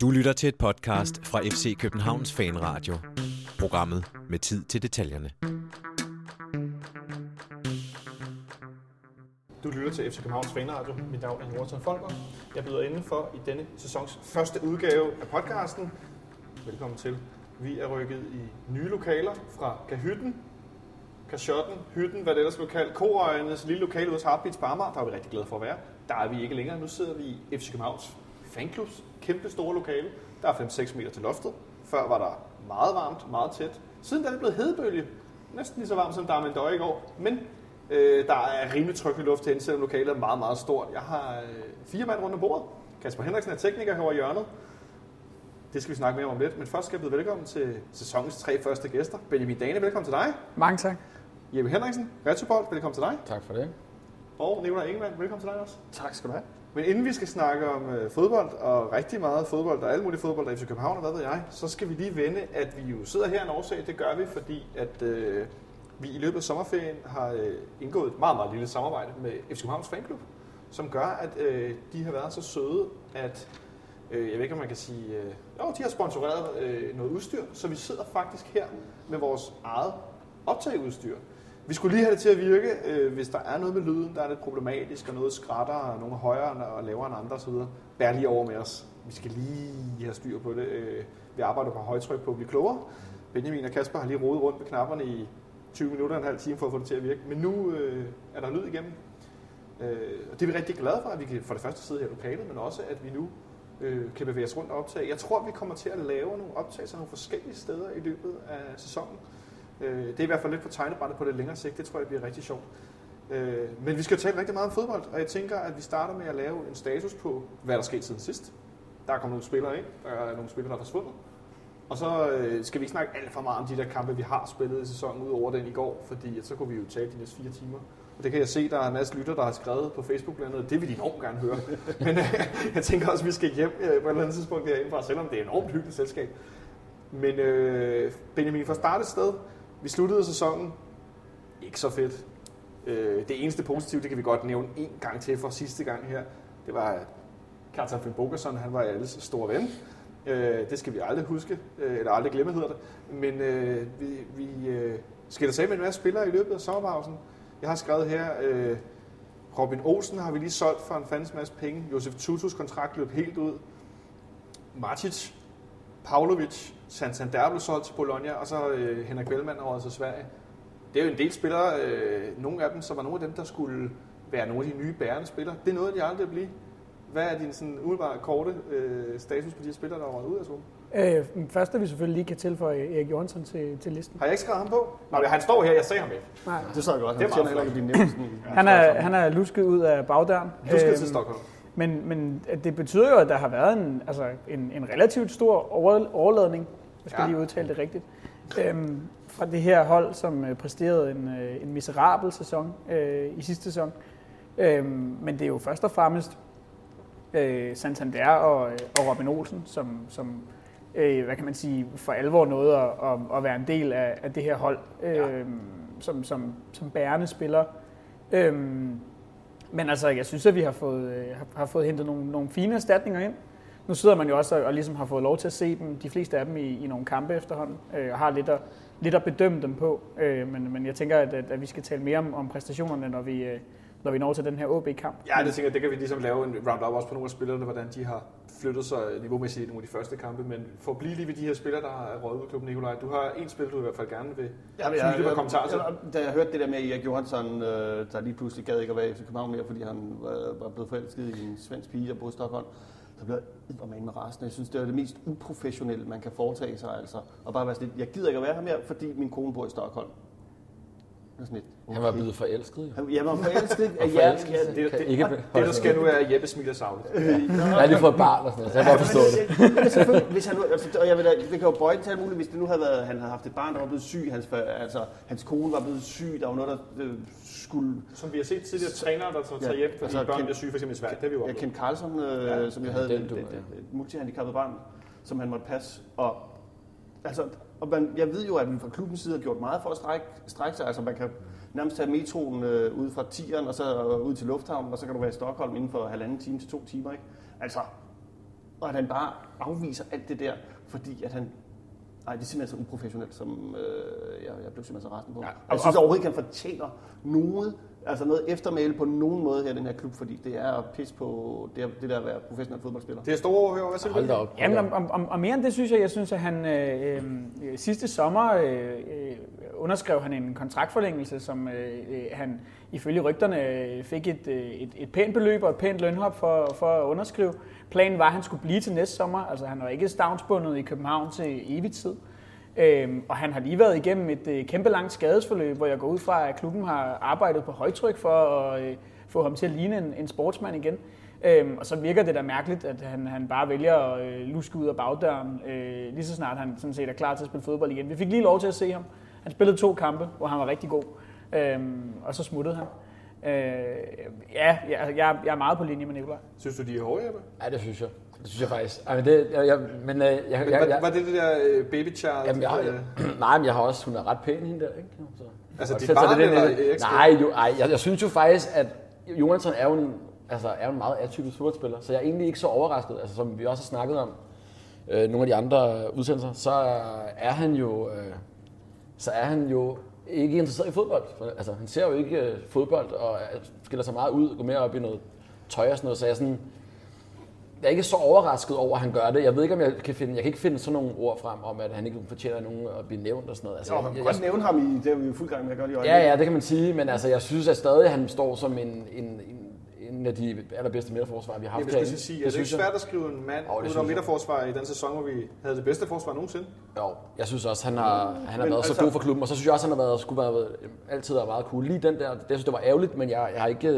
Du lytter til et podcast fra FC Københavns Fanradio. Programmet med tid til detaljerne. Du lytter til FC Københavns Fanradio. Mit navn er Morten Folker. Jeg byder indenfor i denne sæsons første udgave af podcasten. Velkommen til. Vi er rykket i nye lokaler fra Kahytten, Kashotten, Hytten, hvad det ellers blev kaldt, Korøjenes lille lokale ude hos Heartbeats på Amager. Der er vi rigtig glade for at være. Der er vi ikke længere. Nu sidder vi i FC Københavns fanklubs kæmpe store lokale. Der er 5-6 meter til loftet. Før var der meget varmt, meget tæt. Siden der er det blevet hedebølge. Næsten lige så varmt som der er med døje i går. Men øh, der er rimelig tryg i luft herinde, selvom lokalet er meget, meget stort. Jeg har øh, fire mand rundt om bordet. Kasper Henriksen er tekniker herovre i hjørnet. Det skal vi snakke mere om lidt. Men først skal jeg byde velkommen til sæsonens tre første gæster. Benjamin Dane, velkommen til dig. Mange tak. Jeppe Henriksen, Retsobold, velkommen til dig. Tak for det. Og Nicolai Ingemann, velkommen til dig også. Tak skal du have. Men inden vi skal snakke om øh, fodbold, og rigtig meget fodbold, og alle mulige fodbold, der er FC København, og hvad ved jeg, så skal vi lige vende, at vi jo sidder her en årsag. Det gør vi, fordi at øh, vi i løbet af sommerferien har øh, indgået et meget, meget lille samarbejde med FC Københavns Fanklub, som gør, at øh, de har været så søde, at øh, jeg ved ikke, om man kan sige, øh, jo, de har sponsoreret øh, noget udstyr, så vi sidder faktisk her med vores eget optageudstyr. Vi skulle lige have det til at virke, øh, hvis der er noget med lyden, der er lidt problematisk, og noget skratter, og nogle er højere og lavere end andre osv. Bær lige over med os. Vi skal lige have styr på det. Øh, vi arbejder på højtryk på at blive klogere. Benjamin og Kasper har lige rodet rundt med knapperne i 20 minutter og en halv time for at få det til at virke. Men nu øh, er der lyd igennem. Øh, og det er vi rigtig glade for, at vi kan for det første sidde her i lokalet, men også at vi nu øh, kan bevæge os rundt og optage. Jeg tror, vi kommer til at lave nogle optagelser nogle forskellige steder i løbet af sæsonen. Øh, det er i hvert fald lidt på tegnebrættet på det længere sigt. Det tror jeg bliver rigtig sjovt. Øh, men vi skal jo tale rigtig meget om fodbold, og jeg tænker, at vi starter med at lave en status på, hvad der er sket siden sidst. Der er kommet nogle spillere ind, der er nogle spillere, der er forsvundet. Og så øh, skal vi ikke snakke alt for meget om de der kampe, vi har spillet i sæsonen, ud over den i går, fordi så kunne vi jo tale de næste fire timer. Og det kan jeg se, der er en masse lytter, der har skrevet på Facebook blandt andet. Det vil de enormt gerne høre. Men øh, jeg tænker også, at vi skal hjem øh, på et eller andet tidspunkt herindefra, selvom det er et enormt hyggeligt selskab. Men øh, Benjamin, for at starte et sted, vi sluttede sæsonen ikke så fedt. Øh, det eneste positive, det kan vi godt nævne en gang til for sidste gang her, det var, at Carter Finn Bogerson, han var alles store ven. Øh, det skal vi aldrig huske, øh, eller aldrig glemme hedder det. Men vi, vi skiller sig med en masse spillere i løbet af sommerpausen. Jeg har skrevet her, Robin Olsen har vi lige solgt for en fandens masse penge. Josef Tutus kontrakt løb helt ud. Martic Pavlovic, Santander blev solgt til Bologna, og så øh, Henrik Bellmann over til Sverige. Det er jo en del spillere, øh, nogle af dem, som var nogle af dem, der skulle være nogle af de nye bærende spillere. Det er noget, de aldrig at blive. Hvad er din sådan umiddelbare korte øh, status på de her spillere, der er ud af zonen? Øh, først er vi selvfølgelig lige kan tilføje Erik Jørgensen til, til listen. Har jeg ikke skrevet ham på? Nej, han står her, jeg ser ham ikke. Nej. Det så jeg godt. Det er Han meget heller ikke din Han er, han er lusket ud af bagdøren. Du skal Øhm, til Stockholm. Men, men det betyder jo, at der har været en, altså en, en relativt stor over, overladning, jeg skal Ja. lige udtale det rigtigt, øhm, fra det her hold, som øh, præsterede en, øh, en miserabel sæson øh, i sidste sæson. Øhm, men det er jo først og fremmest øh, Santander og, øh, og Robin Olsen, som, som øh, hvad kan man sige, for alvor nåede at, at, at være en del af, af det her hold, øh, Ja. som, som, som bærende spiller. Øhm, men altså, jeg synes, at vi har fået, øh, har, fået hentet nogle, nogle fine erstatninger ind. Nu sidder man jo også og, og ligesom har fået lov til at se dem, de fleste af dem, i, i nogle kampe efterhånden, øh, og har lidt at, lidt at bedømme dem på. Øh, men, men jeg tænker, at, at, at vi skal tale mere om, om præstationerne, når vi, øh, når vi når til den her OB-kamp. Ja, det tænker jeg, det kan vi ligesom lave en round-up også på nogle af spillerne, hvordan de har flyttet sig niveaumæssigt i nogle af de første kampe. Men for at blive lige ved de her spillere, der har røget ud af klubben, Nikolaj, du har en spiller, du i hvert fald gerne vil Ja, et par kommentarer til. jeg, da jeg hørte det der med Erik Johansson, øh, der lige pludselig gad ikke at være i København mere, fordi han var, var blevet forelsket i en svensk pige, der boede i Stockholm, så blev jeg med med resten. Jeg synes, det er det mest uprofessionelle, man kan foretage sig. Altså. Og bare være sådan lidt, jeg gider ikke at være her mere, fordi min kone bor i Stockholm. Det er sådan lidt, okay. Han var blevet forelsket jo. Han- Jeg var forelsket af Og forelskelse. Ja, Det, Kan det, ikke det, der skal nu er, at Jeppe smiler savligt. Jeg har lige fået et barn og sådan noget, så jeg kan godt forstå det. Hvis han nu, altså, og jeg vil da, det kan jo bøje til alt muligt, hvis det nu havde været, han havde haft et barn, der var blevet syg, hans, altså, hans kone var blevet syg, der var noget, der øh, skulle... Som vi har set tidligere trænere, der tager Ja, hjem, fordi altså, børn Ken- bliver syge, for eksempel i Sverige. Det har vi jo Ja. Ken Carlson, øh, Ja, ja, som jeg ja, havde den et, du, et, ja. et, et multihandicappet barn, som han måtte passe. Og, altså, og man, jeg ved jo, at vi fra klubbens side har gjort meget for at strække, strække sig. Altså, man kan nærmest tage metroen øh, ud fra tieren og så ud til lufthavnen, og så kan du være i Stockholm inden for halvanden time til to timer. Ikke? Altså, og at han bare afviser alt det der, fordi at han Nej, det er simpelthen så uprofessionelt, som øh, jeg, jeg blev simpelthen så resten på. Ja, og- jeg synes overhovedet ikke, han fortjener noget, altså noget eftermæle på nogen måde her i den her klub, fordi det er at pisse på det, det der at være professionel fodboldspiller. Det er store overhøver. Hvad siger du? Hold da op. Jamen, om, om, og mere end det synes jeg, jeg synes, at han øh, øh, sidste sommer øh, øh, underskrev han en kontraktforlængelse, som øh, øh, han ifølge rygterne øh, fik et, et, et pænt beløb og et pænt lønhop for, for at underskrive. Planen var, at han skulle blive til næste sommer. Altså han var ikke stavnsbundet i København til evig tid. Øhm, og han har lige været igennem et øh, kæmpe langt skadesforløb, hvor jeg går ud fra, at klubben har arbejdet på højtryk for at øh, få ham til at ligne en, en sportsmand igen. Øhm, og så virker det da mærkeligt, at han, han bare vælger at øh, luske ud af bagdøren, øh, lige så snart han sådan set er klar til at spille fodbold igen. Vi fik lige lov til at se ham. Han spillede to kampe, hvor han var rigtig god, øhm, og så smuttede han. Øh, ja, jeg, jeg, jeg er meget på linje med Nikolaj. Synes du, de er hårde, Jeppe? Ja, det synes jeg. Det synes jeg faktisk. Ej, men det, jeg, jeg, men øh, jeg, jeg, Var, jeg, var det det der øh, baby child? Jamen, jeg, øh, jeg, nej, men jeg har også, hun er ret pæn, hende der, ikke? Så, Altså, dit barn det er eller ekskæreste? Nej, jo, ej, jeg, jeg, synes jo faktisk, at Johansson er jo en, altså, er jo en meget atypisk fodboldspiller, så jeg er egentlig ikke så overrasket, altså, som vi også har snakket om, øh, nogle af de andre udsendelser, så er han jo, øh, så er han jo ikke interesseret i fodbold. Altså, han ser jo ikke øh, fodbold og øh, skiller sig meget ud, går mere op i noget tøj og sådan noget, så jeg sådan, jeg er ikke så overrasket over, at han gør det. Jeg ved ikke, om jeg kan finde, jeg kan ikke finde sådan nogle ord frem om, at han ikke fortjener nogen at blive nævnt og sådan noget. Altså, Jo, man kan jeg, godt nævne ham i, det er vi jo fuld gang med at gøre lige i Ja, øjeblikket. ja, det kan man sige, men altså, jeg synes at stadig, at han står som en, en, en, en af de allerbedste midterforsvarer, vi har haft Jeg skulle sige, er det ikke synes jeg. svært at skrive en mand Jo, det ud synes om jeg. midterforsvar i den sæson, hvor vi havde det bedste forsvar nogensinde? Jo, jeg synes også, han har, han har Men været så altså- god for klubben, og så synes jeg også, han har været, skulle være, altid været meget cool. Lige den der, det synes det var ærgerligt, men jeg, jeg har ikke,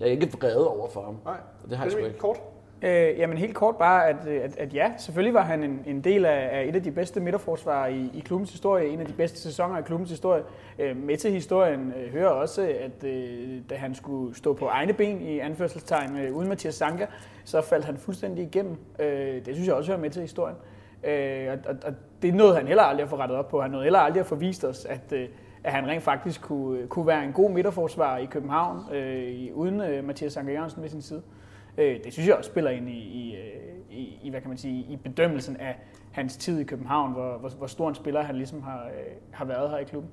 jeg er ikke vredet over for ham. Nej. Det har jeg sgu ikke. Kort. Øh, jamen helt kort bare, at, at, at ja, selvfølgelig var han en, en del af, af et af de bedste midterforsvarer i, i klubbens historie, en af de bedste sæsoner i klubbens historie. Øh, med til historien øh, hører også, at øh, da han skulle stå på egne ben i anførselstegn øh, uden Mathias Sanka, så faldt han fuldstændig igennem. Øh, det synes jeg også hører med til historien. Øh, og, og, og det nåede han heller aldrig at få rettet op på. Han nåede heller aldrig at få vist os, at, øh, at han rent faktisk kunne, kunne være en god midterforsvarer i København, øh, i- uden øh, Mathias Sanka Jørgensen ved sin side. Øh, det synes jeg også spiller ind i, i, øh, i, i, hvad kan man sige, i bedømmelsen af hans tid i København, hvor, hvor, hvor stor en spiller han ligesom har, øh, har været her i klubben.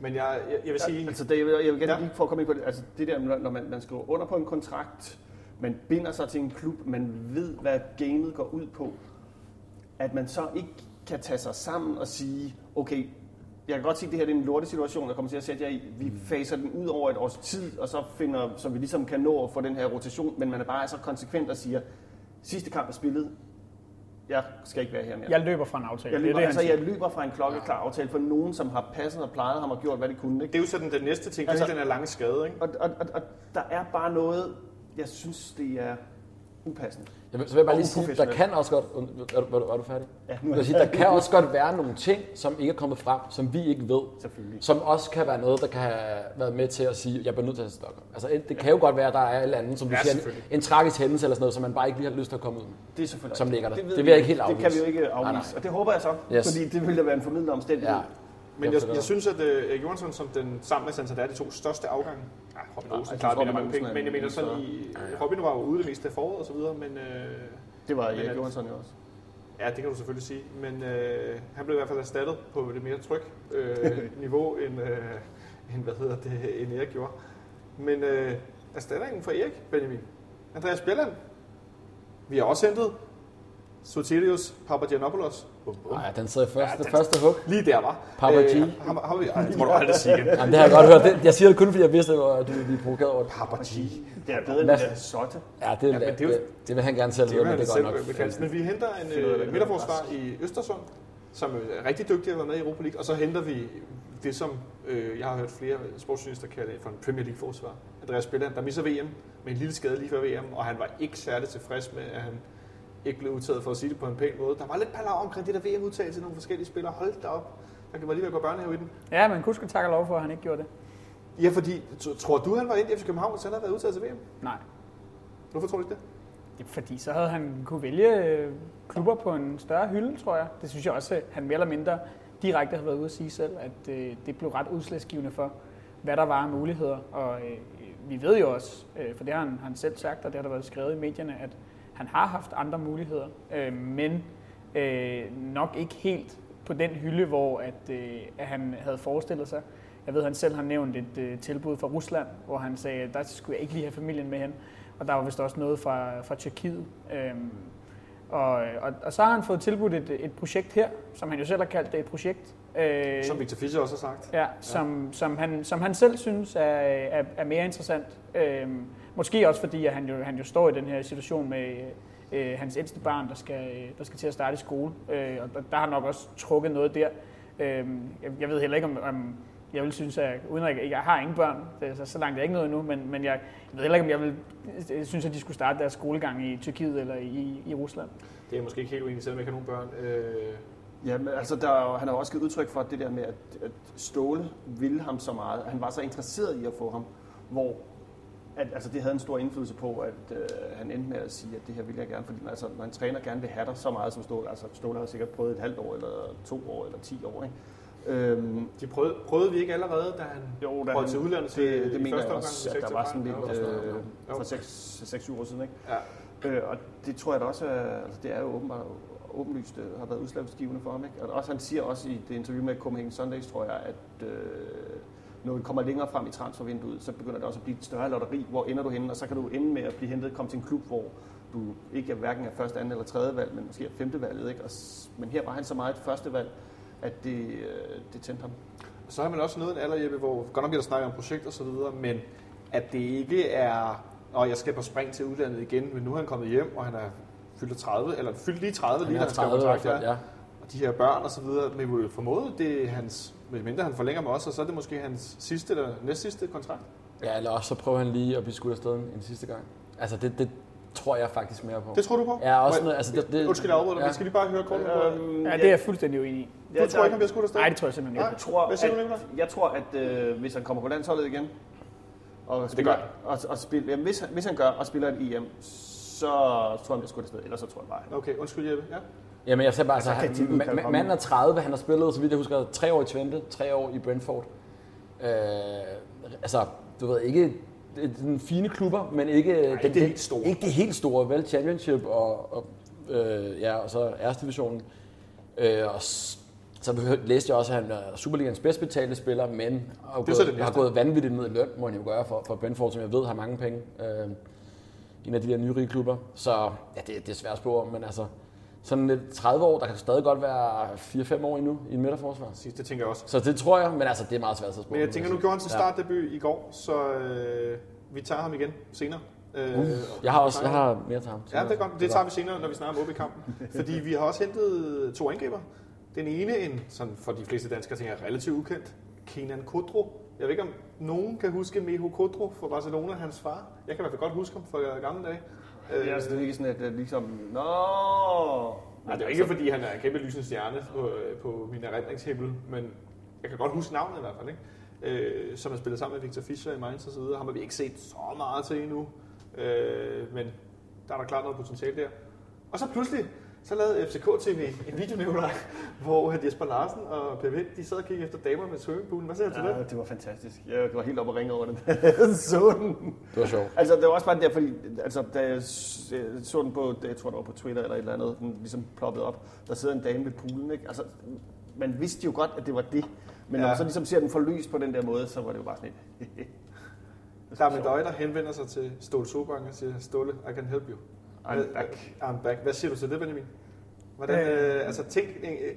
Men jeg, jeg, jeg vil sige... Ja, altså det, jeg, vil, jeg vil gerne Ja. lige for at komme ind på det. Altså det der, når når man, man skriver under på en kontrakt, man binder sig til en klub, man ved, hvad gamet går ud på, at man så ikke kan tage sig sammen og sige, okay, jeg kan godt sige, at det her det er en lortesituation, jeg kommer til at sætte jer i. Vi faser den ud over et års tid, og så finder, så vi ligesom kan nå at få den her rotation, men man er bare så konsekvent og siger, sidste kamp er spillet, jeg skal ikke være her mere. Jeg løber fra en aftale. Jeg det er løber, det, altså, jeg løber fra en klokkeklar aftale for nogen, som har passet og plejet ham og gjort, hvad de kunne. Ikke? Det er jo sådan den næste ting, Altså- altså, den er lange skade, ikke? Og, og, og, og der er bare noget, jeg synes, det er upassende. Jeg vil, så vil jeg bare lige sige, der kan også godt... Er du, var du, færdig? Ja, nu er sige, der kan også godt være nogle ting, som ikke er kommet frem, som vi ikke ved. Selvfølgelig. Som også kan være noget, der kan have været med til at sige, at jeg bliver nødt til at stoppe. Altså, det kan jo godt være, at der er et eller andet, som du Ja, siger, en, en tragisk hændelse eller sådan noget, som man bare ikke lige har lyst til at komme ud med. Det er selvfølgelig Som ligger der. Det vi vil jeg ikke helt Det kan afvise. vi jo ikke afvise. Nej, nej. Og det håber jeg så, Yes. fordi det ville da være en formidlende omstændighed. Ja. Men Jeg jeg, jeg synes, at uh, Johansson som den sammen med Santander de to største afgange. Ja, Robin Nej, Olsen tror, det Robin mange penge, er men jeg mener en sådan i... Robin var jo ude det meste af foråret og så videre, men... Uh, Det var Men Erik Johansson jo også. Ja, det kan du selvfølgelig sige. Men øh, han blev i hvert fald erstattet på det mere tryg øh, niveau, end, øh, end, hvad hedder det, end Erik gjorde. Men øh, erstatningen for Erik, Benjamin. Andreas Bjelland. Vi har også hentet Sotirius Papagiannopoulos. Bum, bum. Nej, den sidder i første, Ja, den- første hug. Lige der, var. Papa G. ham, ham, ej, det må du aldrig sige igen. Jamen, det har jeg godt hørt. Det, jeg siger det kun, fordi jeg vidste, at du ville blive provokeret over det. Papa G. Det er bedre end det der sotte. Ja, det, Ja, det, det er det, det, vil han gerne selv høre, men det går nok. Men vi henter en øh, midterforsvar i Østersund, som er rigtig dygtig at være med i Europa League. Og så henter vi det, som øh, jeg har hørt flere sportsjournalister kalde for en Premier League-forsvar. Andreas Bjelland, der misser VM med en lille skade lige før VM, og han var ikke særlig tilfreds med, at han ikke blev udtaget for at sige det på en pæn måde. Der var lidt palaver omkring det der VM-udtagelse til nogle forskellige spillere. Hold da op. Der kan man at gå børnehave i den. Ja, men kunne tak og lov for, at han ikke gjorde det. Ja, fordi tror du, han var ind i FC København, hvis han havde været udtaget til VM? Nej. Hvorfor tror du ikke det? Er Fordi så havde han kunne vælge øh, klubber på en større hylde, tror jeg. Det synes jeg også, at han mere eller mindre direkte har været ude at sige selv, at øh, det blev ret udslagsgivende for, hvad der var af muligheder. Og øh, vi ved jo også, øh, for det har han, han selv sagt, og det har der været skrevet i medierne, at han har haft andre muligheder, øh, men øh, nok ikke helt på den hylde, hvor at, øh, at han havde forestillet sig. Jeg ved, at han selv har nævnt et øh, tilbud fra Rusland, hvor han sagde, at der skulle jeg ikke lige have familien med hen. Og der var vist også noget fra, fra Tyrkiet. Øhm, og, og, og så har han fået tilbudt et, et projekt her, som han jo selv har kaldt det et projekt. Øh, som Victor Fischer også har sagt. Ja, som, ja. Som, han, som han selv synes er, er, er mere interessant. Øhm, måske også fordi, at han jo, han jo står i den her situation med øh, hans ældste barn, der skal, der skal til at starte i skole. Øh, og der har nok også trukket noget der. Øh, jeg, jeg ved heller ikke, om, om jeg vil synes, at uden at jeg, jeg har ingen børn, det, så, så langt er jeg ikke noget endnu, men, men jeg, jeg ved heller ikke, om jeg vil jeg synes, at de skulle starte deres skolegang i Tyrkiet eller i, i Rusland. Det er måske ikke helt uenig, selvom jeg ikke har nogen børn. Øh... Ja, men altså, der, han har også givet udtryk for det der med, at, at Ståle ville ham så meget. Han var så interesseret i at få ham, hvor at, altså, det havde en stor indflydelse på, at øh, han endte med at sige, at det her vil jeg gerne, fordi altså, når en træner gerne vil have dig så meget som Ståle, altså Ståle har sikkert prøvet et halvt år, eller to år, eller ti år, ikke? Øhm, de prøvede, prøvede vi ikke allerede, da han jo, da prøvede til udlandet det, det, det mener jeg også, at der var sådan lidt øh, for 6-7 år siden. Ikke? Ja. Øh, og det tror jeg da også, er, altså, det er jo åbenbart åbenlyst øh, har været udslagsgivende for ham. Ikke? Og også, han siger også i det interview med Copenhagen Sundays, tror jeg, at øh, når vi kommer længere frem i transfervinduet, så begynder det også at blive et større lotteri. Hvor ender du henne? Og så kan du ende med at blive hentet, komme til en klub, hvor du ikke er hverken er første, anden eller tredje valg, men måske er femte valget. Ikke? Og, men her var han så meget første valg, at det, øh, det tændte ham. Så har man også nået en alder, Jeppe, hvor godt nok bliver der snakket om projekt og så videre, men at det ikke er, og jeg skal på spring til udlandet igen, men nu er han kommet hjem, og han er fyldt 30, eller fyldt lige 30, lige han er 30 kontrakt, ja. ja. Og de her børn og så videre, men vi vil formode, det er hans, mindre han forlænger med os, og så er det måske hans sidste eller næst sidste kontrakt. Ja, eller også så prøver han lige at blive skudt afsted en, en sidste gang. Altså det, det, tror jeg faktisk mere på. Det tror du på? Ja, også noget, altså det, det, Undskyld, jeg afbryder ja. vi skal lige bare høre kort på øhm, Ja, det er jeg fuldstændig uenig i. Du tror ikke, han bliver skudt afsted? Nej, det tror jeg simpelthen ikke. Jeg tror, Hvad siger at, du, Jeg tror, at øh, hvis han kommer på landsholdet igen, og spiller, det gør og, og spiller, jamen, hvis, han, hvis han gør og spiller et EM, så tror jeg, han bliver skudt afsted. Ellers så tror jeg bare. Okay, undskyld Jeppe. Ja. Jamen jeg ser bare, altså, altså han, manden er 30, han har spillet, så vidt jeg husker, tre år i Twente, tre år i Brentford. Øh, altså, du ved ikke den fine klubber, men ikke, Nej, den, det, helt store. ikke det helt store, vel? Championship og, og, øh, ja, og så æresdivisionen. Øh, og så læste jeg også, at han er Superligans bedst betalte spiller, men har, det gået, har gået vanvittigt ned i løn, må han jo gøre for, for Brentford, som jeg ved har mange penge. Øh, en af de der nyrige klubber. Så ja, det, det er svært spor, men altså, sådan lidt 30 år, der kan stadig godt være 4-5 år endnu i en midterforsvar. Det tænker jeg også. Så det tror jeg, men altså, det er meget svært at Men jeg tænker, nu gjorde han sin startdebut ja. i går, så øh, vi tager ham igen senere. Øh, uh, jeg har også jeg har mere til ham. Ja, det er godt. Det tager vi senere, når vi snakker om OB kampen. Fordi vi har også hentet to angriber. Den ene, en, sådan for de fleste danskere tænker jeg, relativt ukendt. Kenan Kodro. Jeg ved ikke, om nogen kan huske Meho Kodro fra Barcelona, hans far. Jeg kan i hvert fald godt huske ham fra gamle dage. Øh, det er altså ikke sådan, at ligesom, nå... Nej, det er ikke, fordi han er en kæmpe lysende stjerne på, øh, på min erindringshimmel, men jeg kan godt huske navnet i hvert fald, ikke? Øh, som har spillet sammen med Victor Fischer i Mainz og så videre. Ham har vi ikke set så meget til endnu, øh, men der er der klart noget potentiale der. Og så pludselig, så lavede FCK TV en video hvor Jesper Larsen og Per Vind, de sad og kiggede efter damer med swimmingpoolen. Hvad siger du ja, til det? det var fantastisk. Jeg var helt oppe og ringe over den. så den. Det var sjovt. Altså, det var også bare der, fordi altså, da jeg så den på, jeg tror det var på Twitter eller et eller andet, den ligesom ploppede op, der sidder en dame ved poolen, ikke? Altså, man vidste jo godt, at det var det. Men ja. når man så ligesom ser den forlyst på den der måde, så var det jo bare sådan et... Der er med dig, der henvender sig til Ståle Sobang og siger, Ståle, I can help you. I'm back. I'm back. Hvad siger du til det, Benjamin? Hvordan, øh, øh altså, tænk, øh,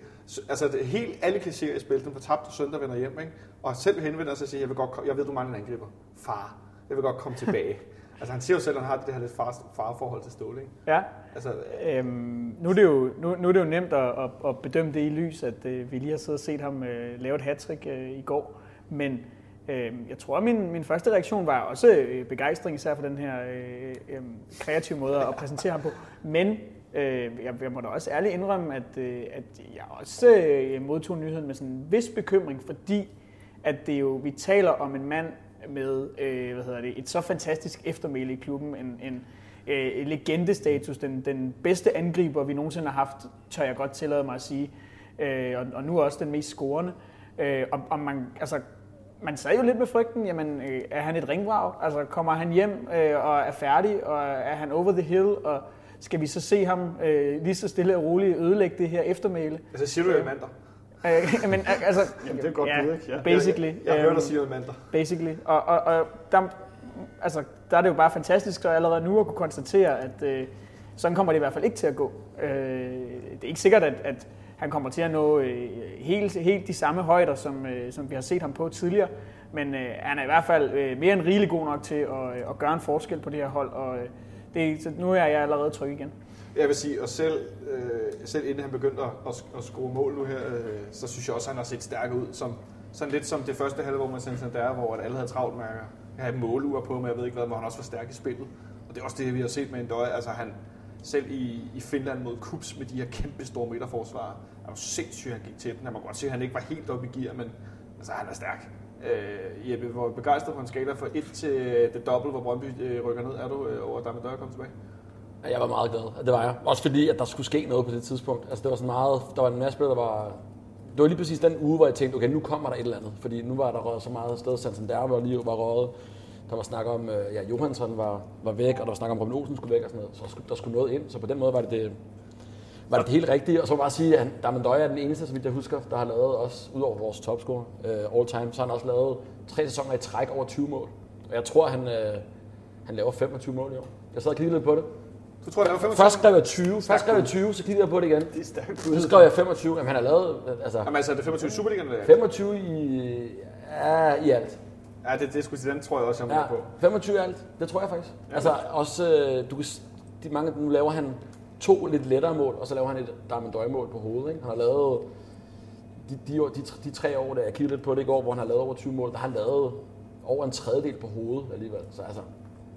altså det, helt alle kasserer i spil, den tabt og søndag vender hjem, ikke? og selv henvender sig og siger, jeg, vil godt, jeg ved, du mangler en angriber. Far, jeg vil godt komme tilbage. altså han siger jo selv, at han har det her lidt far, farforhold til Ståle. Ikke? Ja, altså, øhm, nu, er det jo, nu, nu er det jo nemt at, at, at bedømme det i lys, at øh, vi lige har siddet og set ham øh, lave et hat øh, i går, men øh, Øhm, jeg tror, at min, min første reaktion var også øh, begejstring, især for den her øh, øh, kreative måde at præsentere ham på. Men Øh, jeg, jeg må da også ærligt indrømme, at, øh, at jeg også øh, modtog nyheden med sådan en vis bekymring, fordi at det jo, vi taler om en mand med øh, hvad hedder det, et så fantastisk eftermæle i klubben, en, en øh, legendestatus, den, den bedste angriber, vi nogensinde har haft, tør jeg godt tillade mig at sige, øh, og, og nu også den mest scorende. Øh, og, og man, altså, man sad jo lidt med frygten, jamen, øh, er han et ringvrag? Altså, kommer han hjem øh, og er færdig, og er han over the hill? Og, skal vi så se ham øh, lige så stille og roligt ødelægge det her eftermæle? Altså siger du jo mandag. Øh, men øh, altså, Jamen, det er godt bud, ikke? Ja. basically. Jeg, jeg, jeg hører øhm, dig sige mandag. basically. Og, og, og der, altså, der er det jo bare fantastisk så allerede nu at kunne konstatere, at øh, sådan kommer det i hvert fald ikke til at gå. Øh, det er ikke sikkert, at, at han kommer til at nå øh, helt, helt de samme højder, som, øh, som vi har set ham på tidligere. Men øh, han er i hvert fald øh, mere end rigelig god nok til at, øh, at gøre en forskel på det her hold. Og øh, det, så nu er jeg allerede tryg igen. Jeg vil sige, og selv, øh, selv inden han begyndte at, at, at score mål nu her, øh, så synes jeg også, at han har set stærk ud. Som, sådan lidt som det første halvår med Santander, hvor alle havde travlt med at have målure på, men jeg ved ikke hvad, hvor han også var stærk i spillet. Og det er også det, vi har set med en døje. Altså han, selv i, i Finland mod Kups med de her kæmpe store midterforsvarer, er jo sindssyg, han gik til den. Han må godt se, at han ikke var helt oppe i gear, men altså, han er stærk. Øh, Jeppe, hvor begejstret på en skala fra 1 til øh, det dobbelt, hvor Brøndby øh, rykker ned, er du øh, over, at der med kom tilbage? Ja, Jeg var meget glad, og det var jeg. Også fordi, at der skulle ske noget på det tidspunkt. Altså, det var sådan meget, der var en masse spillere, der var... Det var lige præcis den uge, hvor jeg tænkte, okay, nu kommer der et eller andet. Fordi nu var der røget så meget sted, Santander var lige var røget. Der var snak om, øh, ja, Johansson var, var væk, og der var snak om, Robin Olsen skulle væk og sådan noget. Så skulle, der skulle noget ind, så på den måde var det det, var det, det helt rigtige. Og så bare sige, at Damon Døje er den eneste, så vidt jeg husker, der har lavet også, ud over vores topscorer uh, all time, så har han også lavet tre sæsoner i træk over 20 mål. Og jeg tror, han, uh, han laver 25 mål i år. Jeg sad og kiggede lidt på det. Du tror, det var 25? Først skrev jeg 20, først skrev jeg 20, så kiggede jeg på det igen. Det er stærkt Så skrev jeg 25, jamen han har lavet, altså Jamen altså, er det 25 i Superligaen eller? 25 i, ja, i alt. Ja, det, det skulle sige, den tror jeg også, jeg må Ja, på. 25 i alt, det tror jeg faktisk. Altså også, øh, du kan, de mange, nu laver han to lidt lettere mål, og så laver han et Diamond mål på hovedet. Ikke? Han har lavet, de, de, de, de, tre år, der jeg kiggede lidt på det i går, hvor han har lavet over 20 mål, der har han lavet over en tredjedel på hovedet alligevel. Så altså,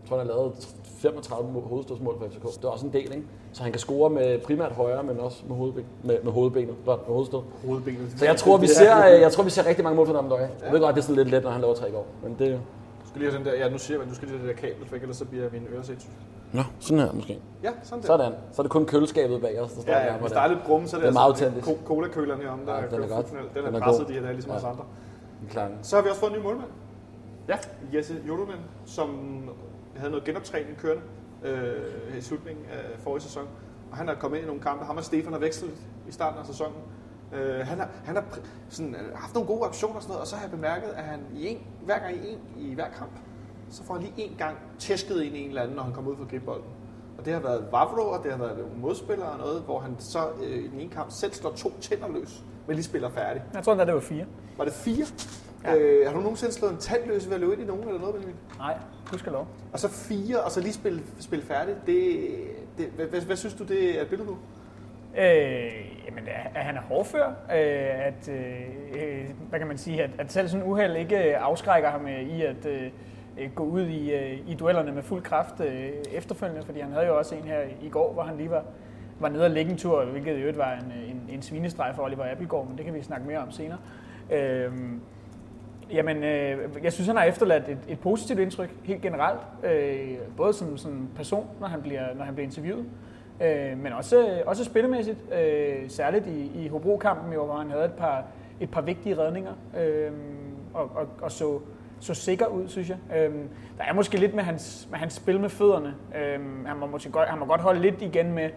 jeg tror, han har lavet 35 mål- hovedstødsmål for FCK. Det er også en del, ikke? Så han kan score med primært højre, men også med, hovedben, med, med hovedbenet, blot med hovedstød. Hovedbenet. Så jeg tror, vi ser, øh, jeg tror, vi ser rigtig mange mål for Diamond Jeg ved godt, det er sådan lidt let, når han laver tre i går. Men det, Du skal lige have den der, ja, nu siger jeg, at du skal lige have det der kabel, for ellers så bliver mine ører sindssyge. Nå, sådan her måske. Ja, sådan der. Sådan. Så er det kun køleskabet bag os, der står Ja, der. ja, hvis der er lidt brumme, så er det, Det er meget altså autentisk. ko- cola-køleren heromme, der Ja, den er godt. Den Den er er presset god. de her dage, ligesom Ja. os andre. Klar. Så har vi også fået en ny målmand. Ja. Jesse Jodelmann, som havde noget genoptræning kørende øh, i slutningen af forrige sæson. Og han er kommet ind i nogle kampe. Ham og Stefan har vekslet i starten af sæsonen. Øh, han har, han har sådan, øh, haft nogle gode aktioner og sådan noget, og så har jeg bemærket, at han i en, hver gang i, en, i hver kamp, så får han lige en gang tæsket ind i en eller anden, når han kommer ud for gribbolden. Og det har været Vavro, og det har været nogle modspillere og noget, hvor han så øh, i den ene kamp selv slår to tænder løs, men lige spiller færdig. Jeg tror, at det var fire. Var det fire? Ja. Øh, har du nogensinde slået en tand løs ved at løbe ind i nogen eller noget, Benjamin? Nej, du skal lov. Og så fire, og så lige spille, spille færdigt. Det, det, hvad, hvad, hvad, synes du, det er et billede nu? Øh, jamen, at han er hårdfør, øh, at, øh, øh, hvad kan man sige, at, at selv sådan en uheld ikke afskrækker ham øh, i at øh, øh, Øh, gå ud i, øh, i duellerne med fuld kraft øh, efterfølgende, fordi han havde jo også en her i går, hvor han lige var, var nede og lægge en tur, hvilket i øvrigt var en, en, en svinestreg for Oliver Appelgaard, men det kan vi snakke mere om senere. Øhm, Jamen, øh, jeg synes, han har efterladt et, et positivt indtryk helt generelt. Øh, både som, som person, når han bliver, når han bliver interviewet, øh, men også, også spillemæssigt. Øh, særligt i, i Hobro-kampen, hvor han havde et par, et par vigtige redninger øh, og, og, og så, så sikker ud, synes jeg. Øhm, der er måske lidt med hans, med hans spil med fødderne. Øhm, han, må måske godt, han må godt holde lidt igen med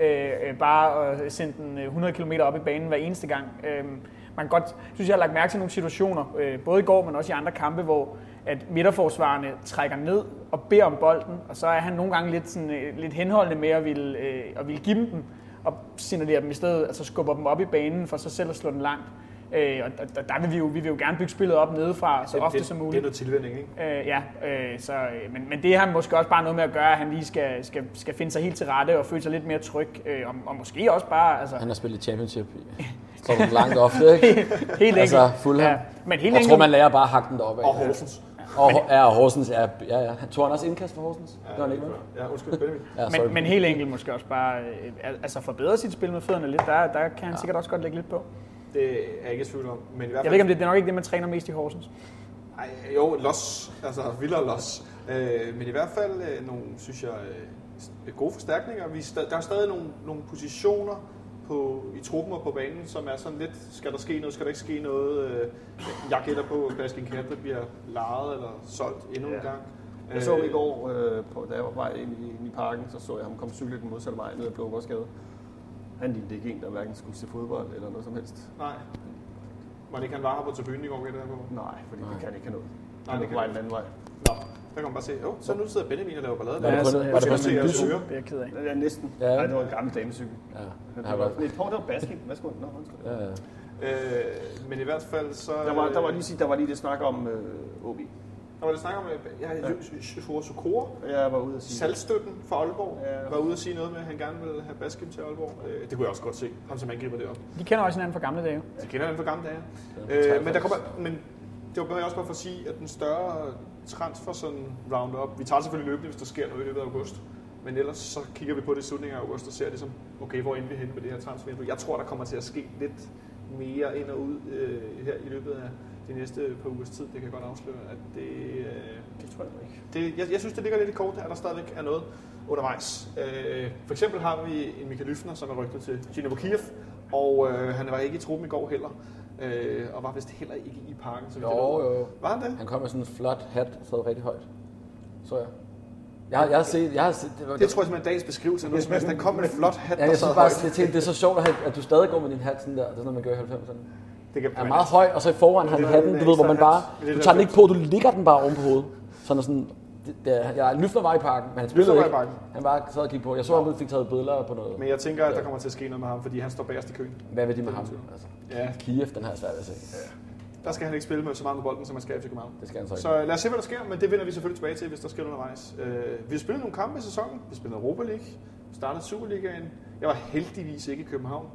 øh, øh bare at sende den øh, 100 km op i banen hver eneste gang. Øhm, man kan godt, synes jeg har lagt mærke til nogle situationer, øh, både i går, men også i andre kampe, hvor at midterforsvarerne trækker ned og beder om bolden, og så er han nogle gange lidt, sådan, øh, lidt henholdende med at ville, øh, at ville give dem den, og signalerer dem i stedet, altså skubber dem op i banen for sig selv at slå den langt. Øh, og der, der vil vi, jo, vi vil jo gerne bygge spillet op nedefra, så det, ofte det, som Det er muligt. noget tilvænding, ikke? Øh, ja, øh, så, øh, men, men det har måske også bare noget med at gøre, at han lige skal, skal, skal finde sig helt til rette og føle sig lidt mere tryg, øh, og, og måske også bare altså, Han har spillet championship så langt ofte, ikke? helt enkelt. Altså, Fulham. Ja, men helt Jeg enkelt. tror, man lærer bare at hakke den deroppe. Og Horsens. Og, ja, og Horsens, ja, ja, ja. Han tog han også indkast for Horsens? Ja, han ikke? Ja, undskyld, Benjamin. Ja, sorry. Men, men helt enkelt måske også bare øh, al- altså forbedre sit spil med fødderne lidt. Der, der kan han ja. sikkert også godt lægge lidt på. Det er jeg ikke i tvivl om. Men i hvert fald, Jeg ved ikke, om det, det er nok ikke det, man træner mest i Horsens. Ej, jo, los. Altså, vildere los. Øh, men i hvert fald øh, nogle, synes jeg, øh, gode forstærkninger. Vi, er der er stadig nogle, nogle positioner på, i truppen og på banen, som er sådan lidt, skal der ske noget, skal der ikke ske noget. Øh, jeg gætter på, at Baskin Katre bliver lejet eller solgt endnu en Ja. gang. Jeg så i går, øh, på, da jeg var på vej ind i, ind i parken, så så jeg ham komme cykle den modsatte vej ned ad Blågårdsgade. Han lignede ikke en, der hverken skulle se fodbold eller noget som helst. Nej. Var det ikke, han var her på tribunen i går, gætter jeg på? Nej, fordi det kan ikke have noget. Nej, Han det er på kan vej det den anden vej. Nå, der kan man bare se. Jo, så nu sidder Benjamin og laver ballade. Var det var det. Det er jeg ked af. Ja, næsten. Ja. Ja. Nej, det var en gammel damecykel. Ja, Det jeg var, par, der var basket. Værsgo. Nå, undskyld. Ja, ja. Øh, men i hvert fald så... Der var, der var lige, sige- der var lige det snak om øh, OB. Var det snak om, at ja, Jure Sukora, Jeg var ude at sige... salgstøtten for Aalborg, Ja. var ude at sige noget med, at han gerne ville have Baskim til Aalborg. Øh, det kunne jeg også godt se, ham som angriber det op. De kender også hinanden fra gamle dage. Det kender han fra gamle dage. Øh, men, der kommer, men det var bare også bare for at sige, at den større transfer sådan roundup, vi tager selvfølgelig løbende, hvis der sker noget i løbet af august. Men ellers så kigger vi på det i slutningen af august og ser det som, okay, hvor ender vi hen med det her transfervindue? Jeg tror, der kommer til at ske lidt mere ind og ud øh, her i løbet af de næste par ugers tid. Det kan jeg godt afsløre, at det, øh, Det tror jeg ikke. det, jeg, jeg synes, det ligger lidt i kort, at der stadigvæk er noget undervejs. Øh, for eksempel har vi en Michael Lyfner, som er rygtet til Dynamo Kiev, og øh, han var ikke i truppen i går heller, øh, og var vist heller ikke i parken. Så Jo, jo. Var han det? Han kom med sådan en flot hat, der sad rigtig højt. Så jeg. Jeg har, jeg har set, jeg har set, det, var, Det tror jeg simpelthen er dagens beskrivelse. noget som helst. Han kom med en flot hat, ja, der jeg sad synes bare, højt. jeg tænkte, det er så sjovt, at, at du stadig går med din hat sådan der. Det er sådan noget, man gør i 90'erne. Det kan, er meget høj, og så i forvejen har er hatten, den du ved, hvor man bare, du tager den ikke på, du ligger den bare oven på hovedet. Sådan sådan, det, jeg Lyfner var i parken, men han spillede var i ikke. parken. Han bare sad og kiggede på. Jeg så, at han fik taget billeder på noget. Men jeg tænker, at der kommer til at ske noget med ham, fordi han står bagerst i køen. Hvad vil de med ham? Altså, Ja, Kiev, den har jeg svært ved at se. der skal han ikke spille med så meget med bolden, som han skal i København. Det skal han så ikke. Så lad os se, hvad der sker, men det vender vi selvfølgelig tilbage til, hvis der sker noget undervejs. Øh, vi har spillet nogle kampe i sæsonen. Vi spillede Europa League, startede Superligaen. Jeg var heldigvis ikke i København,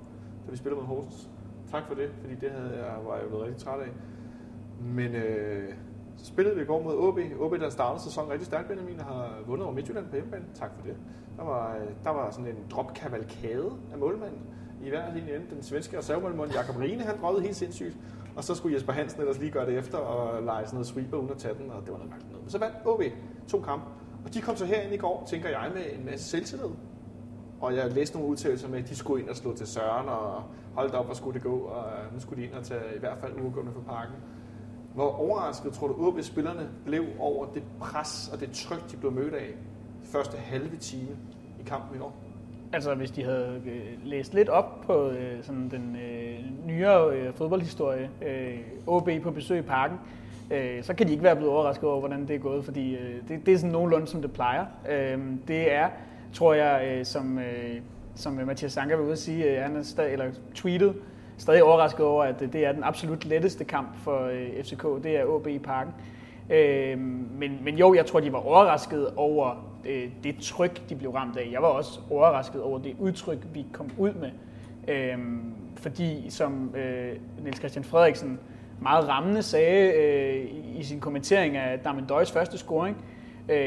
da vi spillede mod Horsens. Tak for det, fordi det havde jeg, var jeg blevet rigtig træt af. Men øh, så spillede vi i går mod OB. OB, der startede sæsonen rigtig stærkt, Benjamin, og har vundet over Midtjylland på hjemmebane. Tak for det. Der var, øh, der var sådan en dropkavalkade af målmanden i hver linje ende. Den svenske reservemålmand Jakob Rine, han drøjede helt sindssygt. Og så skulle Jesper Hansen ellers lige gøre det efter og lege sådan noget sweeper uden at tage den, og det var noget mærkeligt noget. Men så vandt OB to kampe. Og de kom så herind i går, tænker jeg, med en masse selvtillid. Og jeg læste nogle udtalelser med, at de skulle ind og slå til Søren, og holdt op, hvor skulle det gå, og øh, nu skulle de ind og tage i hvert fald uafgående for parken. Hvor overrasket tror du, at spillerne blev over det pres og det tryk, de blev mødt af de første halve time i kampen i år? Altså, hvis de havde øh, læst lidt op på øh, sådan den øh, nyere øh, fodboldhistorie, øh, OB på besøg i parken, øh, så kan de ikke være blevet overrasket over, hvordan det er gået, fordi øh, det, det er sådan nogenlunde, som det plejer. Øh, det er, tror jeg, øh, som, øh, som øh, Mathias Sanker var ude at sige, han er stadig, eller tweetet, stadig overrasket over, at det er den absolut letteste kamp for FCK, det er AB i parken. Øh, men, men jo, jeg tror, de var overrasket over øh, det tryk, de blev ramt af. Jeg var også overrasket over det udtryk, vi kom ud med. Øh, fordi, som øh, Niels Christian Frederiksen meget rammende sagde øh, i- i sin kommentering af Damien Døjs første scoring, øh,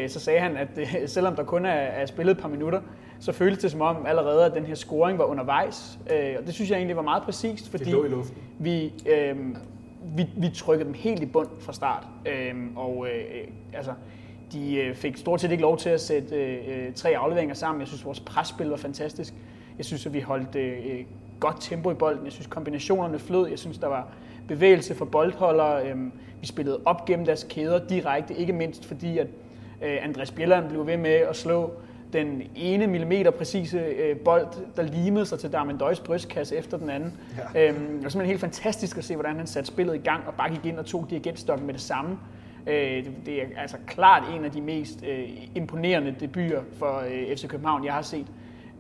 så sagde han, at øh, selvom der kun er, er spillet et par minutter, så føltes det som om allerede, at den her scoring var undervejs. Øh, og det synes jeg egentlig var meget præcist, fordi Det lå i luften. vi, øh, vi, vi trykkede dem helt i bund fra start. Øh, og øh, øh, altså, de øh, fik stort set ikke lov til at sætte øh, øh, tre afleveringer sammen. Jeg synes, vores presspil var fantastisk. Jeg synes, at vi holdt øh, øh, godt tempo i bolden. Jeg synes, kombinationerne flød. Jeg synes, der var bevægelse for boldholdere. Øh, vi spillede op gennem deres kæder direkte, ikke mindst fordi, at øh, Andreas Bjelland blev ved med at slå den ene millimeter præcise øh, bold, der limede sig til Darmen Døjs brystkasse efter den anden. Ja. Øhm, det var simpelthen helt fantastisk at se, hvordan han satte spillet i gang og bare gik ind og tog dirigentstokken med det samme. Øh, det, det er altså klart en af de mest øh, imponerende debuter for øh, FC København, jeg har set.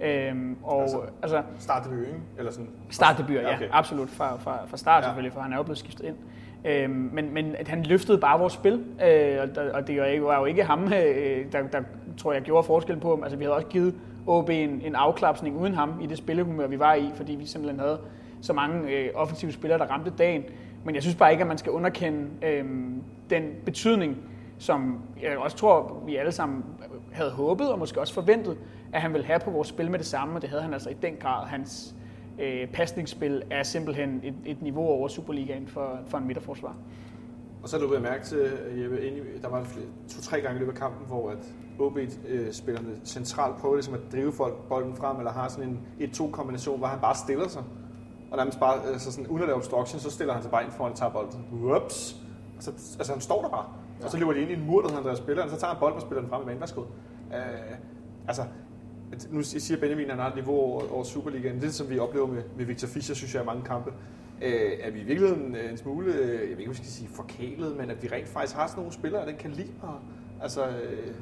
Øhm, og Altså, altså, Startdebut, ikke? Eller sådan. Startdebut, ja, okay. absolut, fra, fra, fra start ja. selvfølgelig, for han er jo blevet skiftet ind. Øh, men, men at han løftede bare vores spil, øh, og, og det var, ikke, var jo ikke ham, øh, der, der tror jeg gjorde forskel på ham. Altså vi havde også givet OB en, en afklapsning uden ham i det spillehumør, vi var i, fordi vi simpelthen havde så mange øh, offensive spillere, der ramte dagen. Men jeg synes bare ikke, at man skal underkende øh, den betydning, som jeg også tror, vi alle sammen havde håbet og måske også forventet, at han ville have på vores spil med det samme, og det havde han altså i den grad. Hans øh, pasningsspil er simpelthen et, et niveau over Superligaen for, for en midterforsvar. Og så er du ved at mærke til, Jeppe, inde i- der var to-tre gange i løbet af kampen, hvor at OB-spillerne centralt prøver ligesom at drive folk bolden frem, eller har sådan en 1-2-kombination, hvor han bare stiller sig. Og nærmest bare, altså sådan uden at lave obstruction, så stiller han sig bare ind foran og tager bolden. Whoops! Og så, altså han står der bare. og så løber de ind i en mur, der hedder Andreas Spiller, og så tager han bolden og spiller den frem i banen. Værsgo. Øh, altså, nu siger Benjamin, at han har et niveau over, over Superligaen. Det, som vi oplever med, med Victor Fischer, synes jeg er mange kampe. Øh, er vi i virkeligheden en smule, øh, jeg ved ikke, om vi skal sige forkælet, men at vi rent faktisk har sådan nogle spillere den kaliber. Altså, øh,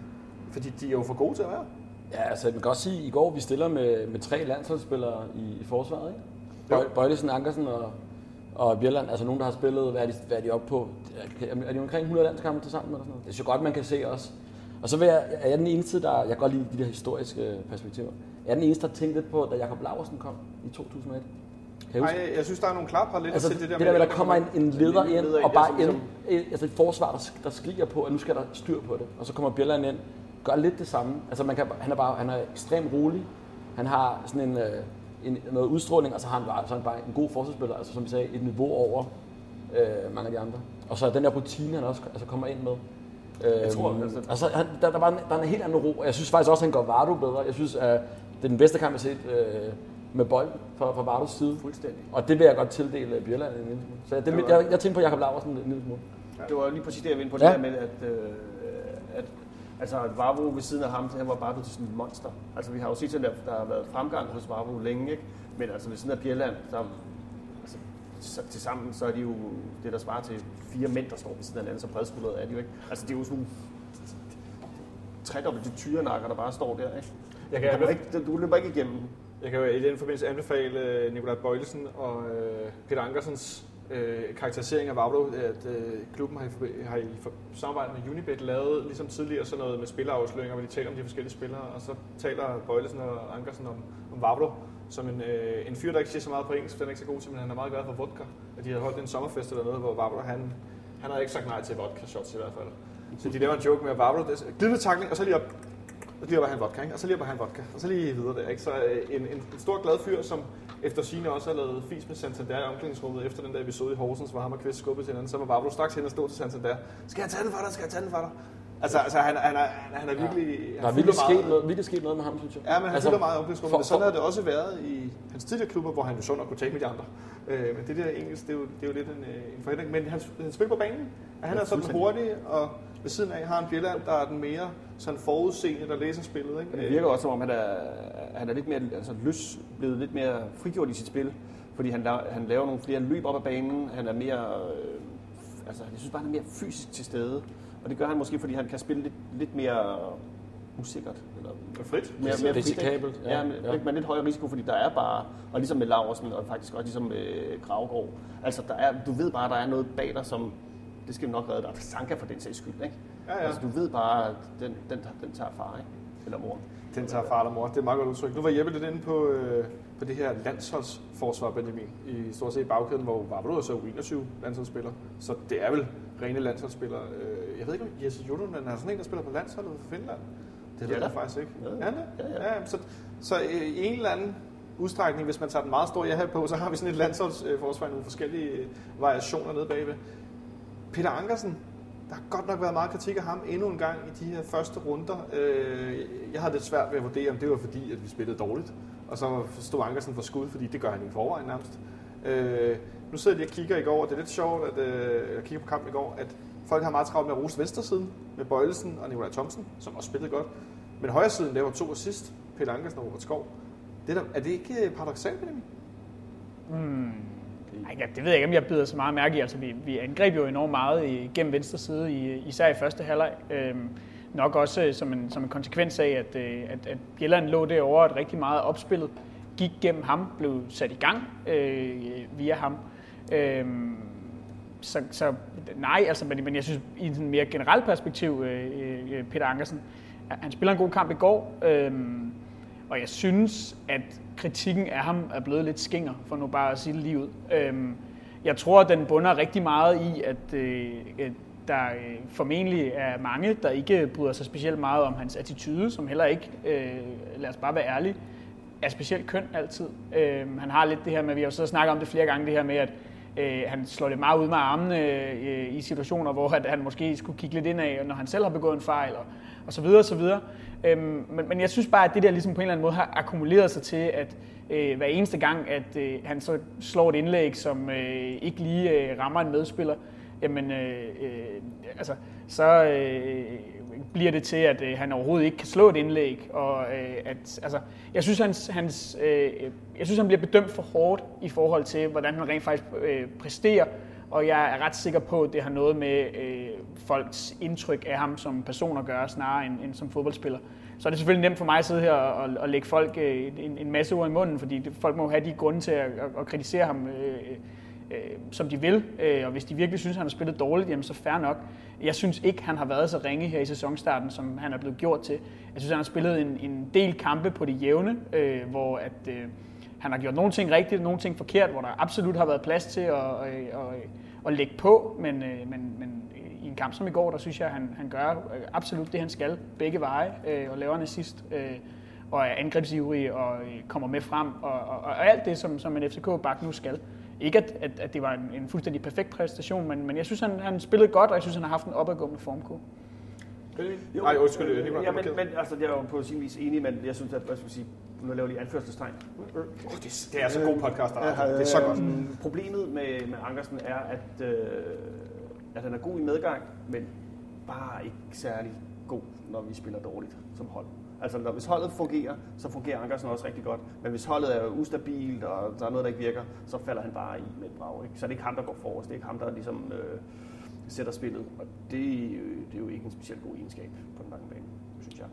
fordi de er jo for gode til at være. Ja, altså man kan også sige, at i går vi stiller med, med tre landsholdsspillere i, i forsvaret, ikke? Bøj, Bøjlesen, Ankersen og, og Bjelland, altså nogen, der har spillet, hvad er de, hvad er de oppe på? Er, er de omkring 100 landskampe til sammen eller sådan noget? Det er så godt, man kan se også. Og så vil jeg, er jeg den eneste, der, jeg kan godt lide de der historiske perspektiver. Jeg er den eneste, der tænkte lidt på, da Jakob Laversen kom i 2001. Kan I huske? Nej, jeg synes, der er nogle klare paralleller Altså til det der, det der med, der kommer en, en leder ind, leder ind, og bare ja, som- ind, altså et forsvar, der, der skriger på, at nu skal der styr på det. Og så kommer Bjelland ind, gør lidt det samme. Altså man kan, han er bare han er ekstremt rolig. Han har sådan en, øh, en, noget udstråling, og så har han bare, så han bare en god forsvarsspiller, altså som vi sagde, et niveau over øh, mange af de andre. Og så den der rutine, han også altså, kommer ind med. Øh, Jeg tror, altså- altså, han, der, der, var en, der er en helt anden ro, jeg synes faktisk også, at han gør Vardo bedre. Jeg synes, at det er den bedste kamp, jeg har set øh, med bold fra, fra Vardos side. Fuldstændig. Og det vil jeg godt tildele Bjelland en lille smule. Så jeg, det, Det jeg, var- jeg tænkte på Jakob Laversen en lille smule. Det var lige præcis det, jeg ville på det Ja. der med, at, øh, at altså, Vavro ved siden af ham, han var bare blevet til sådan et monster. Altså, vi har jo set, at der, der har været fremgang hos Vavro længe, ikke? Men altså, ved siden af Bjelland, der, til sammen, så er de jo det, der svarer til fire mænd, der står ved siden af hinanden, så bredskuldrede er de jo ikke. Altså, det er jo sådan nogle tredobbelte tyrenakker, der bare står der, ikke? Jeg Du, kan, kommer ikke, du løber ikke igennem. jeg kan jo i den forbindelse anbefale øh, Nikolaj Bøjlesen og øh, Peter Ankersens øh, karakterisering af Vavlo, at øh, klubben har i, har i samarbejde med Unibet lavet, ligesom tidligere, sådan noget med spillerafsløringer, hvor de taler om de forskellige spillere, og så taler Bøjlesen og Ankersen om, om Vavlo som en, øh, en fyr, der ikke siger så meget på engelsk, for den er ikke så god til, men han er meget glad for vodka. Og de havde holdt en sommerfest eller noget, hvor Vavro, han, han havde ikke sagt nej til vodka shots i hvert fald. Så de laver en joke med, at Vavro, det er glidende takling, og så lige op, og så lige op han vodka, ikke? og så lige op han vodka, og så lige videre der. Ikke? Så øh, en, en, en stor glad fyr, som efter sine også har lavet fis med Santander i omklædningsrummet efter den der episode i Horsens, hvor ham og Kvist skubbede til hinanden, så var Vavro straks hen og stod til Santander. Skal jeg tage den for dig? Skal jeg tage den for dig? Altså, altså han, han, er, han er virkelig... Der er virkelig sket noget, virkelig sket noget med ham, synes jeg. Ja, men han altså, fylder meget i omklædningsrummet. for- men Sådan har det også været i hans tidligere klubber, hvor han jo sundt og kunne tale med de andre. Øh, men det der engelsk, det er jo, det er jo lidt en, øh, en forhindring. Men han, han spiller på banen. Og han Ja, er sådan hurtig, og ved siden af har han Bjelland, der er den mere sådan forudseende, der læser spillet. Ikke? Men det virker også som om, han er, han er lidt mere altså, løs, blevet lidt mere frigjort i sit spil. Fordi han, la- han laver nogle flere løb op ad banen. Han er mere... Øh, altså, jeg synes bare, han er mere fysisk til stede. Og det gør han måske, fordi han kan spille lidt, lidt mere usikkert. Eller frit. mere, mere Risikabelt, ja. Ja, med, Ja. med lidt højere risiko, fordi der er bare, og ligesom med Laversen, og faktisk også ligesom med Gravgaard, altså der er, du ved bare, der er noget bag dig, som, det skal nok redde dig. Sanka for den sags skyld, ikke? Ja, ja. Altså du ved bare, at den, den, den tager far, ikke? Eller mor. Den tager far og mor. Det er et meget godt udtryk. Nu var Jeppe lidt inde på, øh, på det her landsholdsforsvar, Benjamin, i stort set bagkæden, hvor Vavlo er så 21 landsholdsspiller. Så det er vel rene landsholdsspillere. Øh, jeg ved ikke, om Jesse Judonen er sådan en, der spiller på landsholdet for Finland. Det ved Ja, jeg faktisk ikke. Ja. Det? Ja, ja. ja så, så øh, i en eller anden udstrækning, hvis man tager den meget store ja på, så har vi sådan et landsholdsforsvar i nogle forskellige øh, variationer nede bagved. Peter Ankersen, der har godt nok været meget kritik af ham endnu en gang i de her første runder. Jeg havde lidt svært ved at vurdere, om det var fordi, at vi spillede dårligt. Og så stod Ankersen for skud, fordi det gør han i forvejen nærmest. Nu sidder de og kigger i går, og det er lidt sjovt, at øh, jeg kigger på kampen i går, at folk har meget travlt med at rose venstresiden med Bøjelsen og Nikolaj Thomsen, som også spillede godt. Men højresiden laver to assist, Pelle Ankersen og Robert Skov. Det er, der, er det ikke øh, paradoxalt, Benjamin? Hmm. Ej, ja, det ved jeg ikke, om jeg bider så meget mærke i. Altså, vi, vi angreb jo enormt meget i, gennem venstre side, i, især i første halvleg. Øhm, nok også øh, som en, som en konsekvens af, at, øh, at, at Bjelland lå derovre, at rigtig meget opspillet gik gennem ham, blev sat i gang øh, via ham. Øhm, så, så nej, altså, men, men jeg synes, i en mere generelt perspektiv, øh, øh, øh Peter Ankersen, han spiller en god kamp i går, øh, og jeg synes, at kritikken af ham er blevet lidt skinger, for nu bare at sige det lige ud. Øh, jeg tror, at den bunder rigtig meget i, at, øh, der øh, formentlig er mange, der ikke bryder sig specielt meget om hans attitude, som heller ikke, øh, lad os bare være ærlige, er specielt køn altid. Øh, han har lidt det her med, vi har jo så snakket om det flere gange, det her med, at øh, han slår det meget ud med armene øh, i situationer, hvor at han måske skulle kigge lidt indad, når han selv har begået en fejl, og, og så videre, og så videre. Øhm, men, men jeg synes bare, at det der ligesom på en eller anden måde har akkumuleret sig til, at øh, hver eneste gang, at øh, han så slår et indlæg, som øh, ikke lige øh, rammer en medspiller, jamen, øh, øh, altså, så øh, bliver det til, at øh, han overhovedet ikke kan slå et indlæg. Og, øh, at, altså, jeg, synes, hans, hans, øh, jeg synes, han bliver bedømt for hårdt i forhold til, hvordan han rent faktisk øh, præsterer. Og jeg er ret sikker på, at det har noget med øh, folks indtryk af ham som person at gøre, snarere end, end som fodboldspiller. Så er det selvfølgelig nemt for mig at sidde her og, og, og lægge folk øh, en, en masse ord i munden, fordi det, folk må have de grunde til at, at, at kritisere ham, øh, øh, som de vil. Øh, og hvis de virkelig synes, at han har spillet dårligt, jamen så fair nok. Jeg synes ikke, han har været så ringe her i sæsonstarten, som han er blevet gjort til. Jeg synes, han har spillet en, en del kampe på det jævne, øh, hvor at, øh, han har gjort nogle ting rigtigt og nogle ting forkert, hvor der absolut har været plads til at, øh, at, at, at lægge på, men, øh, men, men øh, i en kamp som i går, der synes jeg, at han, han gør absolut det, han skal begge veje, øh, og laver en assist, øh, og er angrebsivrig og kommer med frem, og, og, og alt det, som, som en FCK-bak nu skal. Ikke at, at, at det var en, en fuldstændig perfekt præstation, men, men jeg synes, han, han spillede godt, og jeg synes, han har haft en opadgående formkurve. Jo, Nej, undskyld, det ja, men, men altså, jeg er jo på sin vis enig, men jeg synes, at, hvad skal sige, nu laver lige anførselstegn. Oh, det, det er så god podcast, der. det er så godt. Mm, problemet med, med Ankersen er, at, øh, at han er god i medgang, men bare ikke særlig god, når vi spiller dårligt som hold. Altså, når, hvis holdet fungerer, så fungerer Ankersen også rigtig godt. Men hvis holdet er ustabilt, og der er noget, der ikke virker, så falder han bare i med et brag. Ikke? Så det er ikke ham, der går forrest. Det er ikke ham, der ligesom øh, sætter spillet. Og det, øh, det er jo ikke en specielt god egenskab på den lange bane, synes jeg.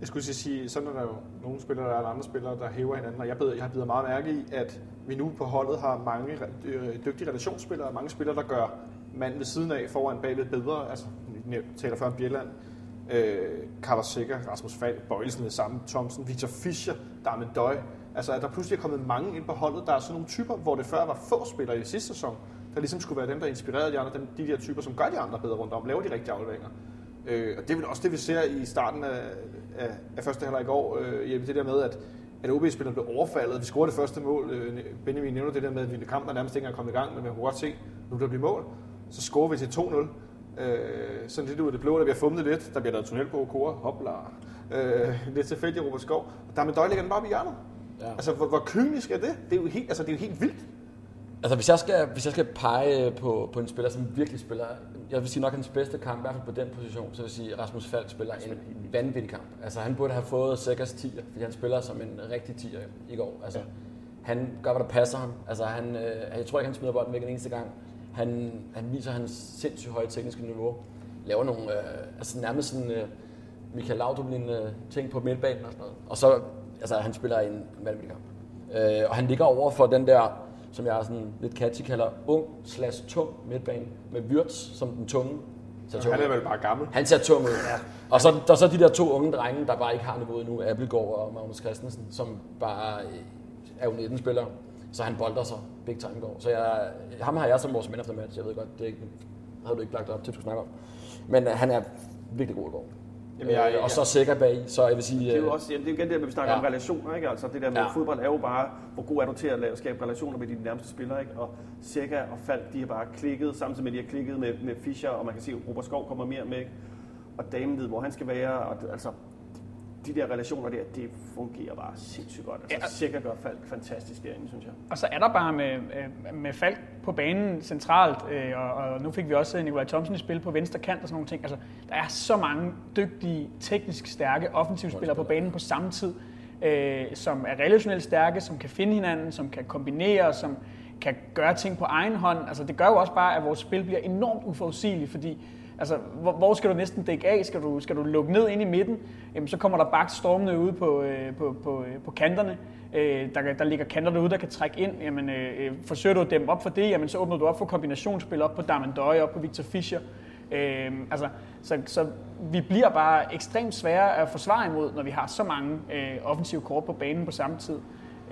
Jeg skulle sige, sådan er der jo nogle spillere, der er andre spillere, der hæver hinanden, og jeg, beder, jeg har bidt meget mærke i, at vi nu på holdet har mange øh, dygtige relationsspillere, mange spillere, der gør manden ved siden af foran bagved bedre. Altså, jeg taler før om Bjelland, øh, Carter Sikker, Rasmus Fald, Bøjelsen det samme, Thomsen, Victor Fischer, Darmen Døj. Altså, at der pludselig er kommet mange ind på holdet. Der er sådan nogle typer, hvor det før var få spillere i sidste sæson, der ligesom skulle være dem, der inspirerede de andre, dem, de der typer, som gør de andre bedre rundt om, laver de rigtige afleveringer. Øh, og det er vel også det, vi ser i starten af, af, af første halvleg i går, øh, det der med, at, at OB-spillerne blev overfaldet. Vi scorede det første mål. Øh, Benjamin nævner det der med, at kampen er nærmest ikke engang kommet i gang, men man kunne godt se, nu der bliver mål. Så scorer vi til 2-0. Øh, sådan lidt ud af det blå, der bliver fumlet lidt. Der bliver der tunnel på Kora, hopla. Øh, lidt tilfældigt Robert Skov. Og der med Døj ligger den bare på hjørnet. Ja. Altså, hvor, hvor kynisk er det? Det er jo helt, altså, det er jo helt vildt. Altså, hvis jeg skal, hvis jeg skal pege på, på en spiller, som virkelig spiller, jeg vil sige nok hans bedste kamp, i hvert fald på den position, så vil jeg sige, at Rasmus Falk spiller en vanvittig kamp. Altså, han burde have fået Sækkers 10'er, fordi han spiller som en rigtig 10'er i går. Altså, ja. han gør, hvad der passer ham. Altså, han, øh, jeg tror ikke, han smider bolden væk en eneste gang. Han, han viser hans sindssygt høje tekniske niveau. Laver nogle, øh, altså nærmest sådan øh, Michael Laudrup øh, ting på midtbanen og sådan noget. Og så, altså han spiller en vanvittig kamp. Øh, og han ligger over for den der, som jeg sådan lidt catchy kalder, ung slash tung midtbane, med Wirtz som den tunge. Så han er vel bare gammel. Han ser tung ud. Ja. Og så, der er så de der to unge drenge, der bare ikke har niveauet nu, Appelgaard og Magnus Christensen, som bare øh, er jo 19 spillere. Så han bolder sig big time i går. Så jeg, ham har jeg som vores man of the match. Jeg ved godt, det ikke, havde du ikke lagt op til, at du snakke om. Men uh, han er virkelig god i går. Jamen, jeg, øh, og så sikker bag, så jeg vil sige... Det er jo øh, også, ja, det er igen det, vi snakker ja. om relationer, ikke? Altså det der med ja. fodbold er jo bare, hvor god er du til at lave, skabe relationer med dine nærmeste spillere, ikke? Og Sikker og Falk, de har bare klikket, samtidig med, at de har klikket med, med Fischer, og man kan se, at Robert Skov kommer mere med, og damen ved, hvor han skal være, og altså, de der relationer der, det fungerer bare sindssygt godt. Altså, ja. Sikker gør Falk fantastisk derinde, synes jeg. Og så er der bare med, med Falk på banen centralt, øh, og, og nu fik vi også Nikolaj Thomsen i spil på venstre kant og sådan nogle ting. Altså, der er så mange dygtige, teknisk stærke offensivspillere på banen på samme tid, øh, som er relationelt stærke, som kan finde hinanden, som kan kombinere, som kan gøre ting på egen hånd. Altså, det gør jo også bare, at vores spil bliver enormt uforudsigeligt, fordi Altså, hvor, hvor skal du næsten dække af? Skal du, skal du lukke ned ind i midten? Jamen, så kommer der bak stormende ude på, øh, på, på, øh, på kanterne. Øh, der, der ligger kanter derude, der kan trække ind. Jamen, øh, øh, forsøger du at dæmme op for det, jamen, så åbner du op for kombinationsspil op på Darman Døje, op på Victor Fischer. Øh, altså, så, så vi bliver bare ekstremt svære at forsvare imod, når vi har så mange øh, offensive kort på banen på samme tid.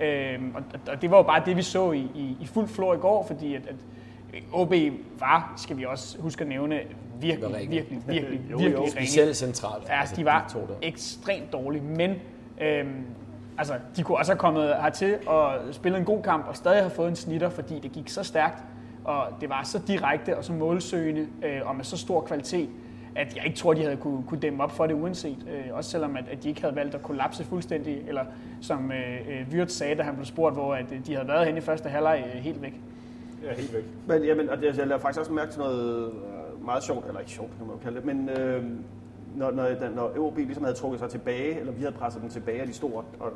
Øh, og, og det var jo bare det, vi så i, i, i fuld flor i går, fordi at, at OB var, skal vi også huske at nævne, virkelig, virkelig, virkelig, virkelig, jo, virkelig ringe. Specielt centralt. Ja, altså, de var de ekstremt dårlige, men øhm, altså, de kunne også have kommet hertil og spillet en god kamp og stadig have fået en snitter, fordi det gik så stærkt, og det var så direkte og så målsøgende øh, og med så stor kvalitet, at jeg ikke tror, de havde kunne, kunne dæmme op for det uanset. Øh, også selvom, at, at de ikke havde valgt at kollapse fuldstændig, eller som øh, øh Wirtz sagde, da han blev spurgt, hvor at, øh, de havde været henne i første halvleg øh, helt væk. Ja, helt væk. Men, jamen, og det, jeg lader faktisk også mærke til noget øh, meget sjovt, eller ikke sjovt, kan man jo kalde det, men øh, når, når, når OB ligesom havde trukket sig tilbage, eller vi havde presset dem tilbage, og de stod og, og,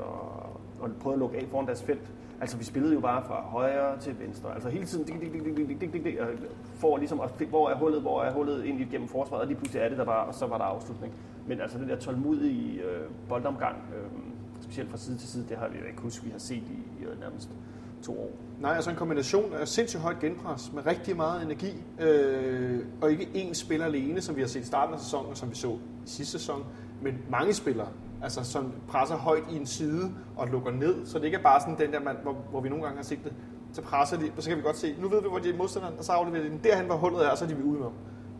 og, prøvede at lukke af foran deres felt, altså vi spillede jo bare fra højre til venstre, altså hele tiden, dik, dik, dik, dik, dik, dik, dik, dik, og for ligesom at hvor er hullet, hvor er hullet ind gennem forsvaret, og lige pludselig er det der bare, og så var der afslutning. Men altså den der tålmodige øh, boldomgang, øh, specielt fra side til side, det har vi jo ikke huske, vi har set i øh, nærmest to år. Nej, altså en kombination af sindssygt højt genpres med rigtig meget energi, øh, og ikke én spiller alene, som vi har set i starten af sæsonen, og som vi så i sidste sæson, men mange spillere, altså som presser højt i en side og lukker ned, så det ikke er bare sådan den der, man, hvor, hvor vi nogle gange har set det, så presser de, og så kan vi godt se, nu ved vi, hvor de er modstanderen, og så afleverer de den derhen, hvor hullet er, og så er de ved med.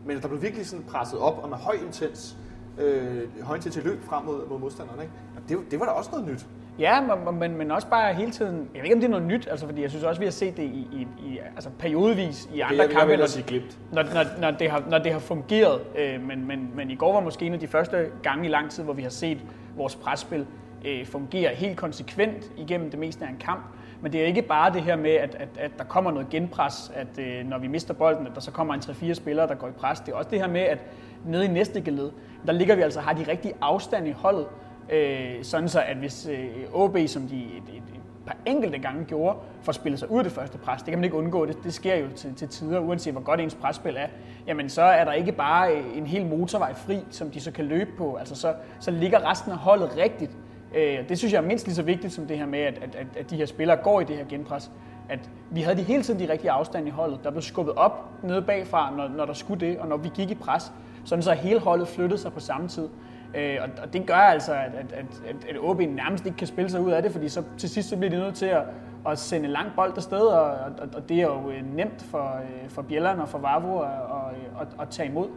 Men der blev virkelig sådan presset op, og med høj intens, øh, høj intens løb frem mod, mod modstanderen, ikke? Og det, det var da også noget nyt. Ja, men- men, men også bare hele tiden, jeg ved ikke om det er noget nyt, altså fordi jeg synes også, vi har set det i, i, i altså periodevis i andre jeg, jeg kampe, vil når, glimt. når, når, når, det har, når det har fungeret. Øh, men, men, men i går var måske en af de første gange i lang tid, hvor vi har set vores presspil øh, fungere helt konsekvent igennem det meste af en kamp. Men det er ikke bare det her med, at, at, at der kommer noget genpres, at øh, når vi mister bolden, at der så kommer en 3-4 spillere, der går i pres. Det er også det her med, at nede i næste geled, der ligger vi altså har de rigtige afstand i holdet, øh, sådan så at hvis øh, OB, som de et, et, et par enkelte gange gjorde, får spillet sig ud af det første pres, det kan man ikke undgå, det, det sker jo til, til tider, uanset hvor godt ens presspil er, jamen så er der ikke bare øh, en hel motorvej fri, som de så kan løbe på, altså så, så ligger resten af holdet rigtigt. Øh, det synes jeg er mindst lige så vigtigt som det her med, at, at, at, at de her spillere går i det her genpres. At vi havde de hele tiden de rigtige afstand i holdet. Der blev skubbet op nede bagfra, når, når der skulle det, og når vi gik i pres, sådan så hele holdet flyttede sig på samme tid. Øh, og, og det gør altså, at, at, at, at, at OB nærmest ikke kan spille sig ud af det, fordi så til sidst så bliver de nødt til at, at sende en lang bold afsted, og, og, og det er jo øh, nemt for, øh, for Bjelland og for Vavro at, at, at, at tage imod.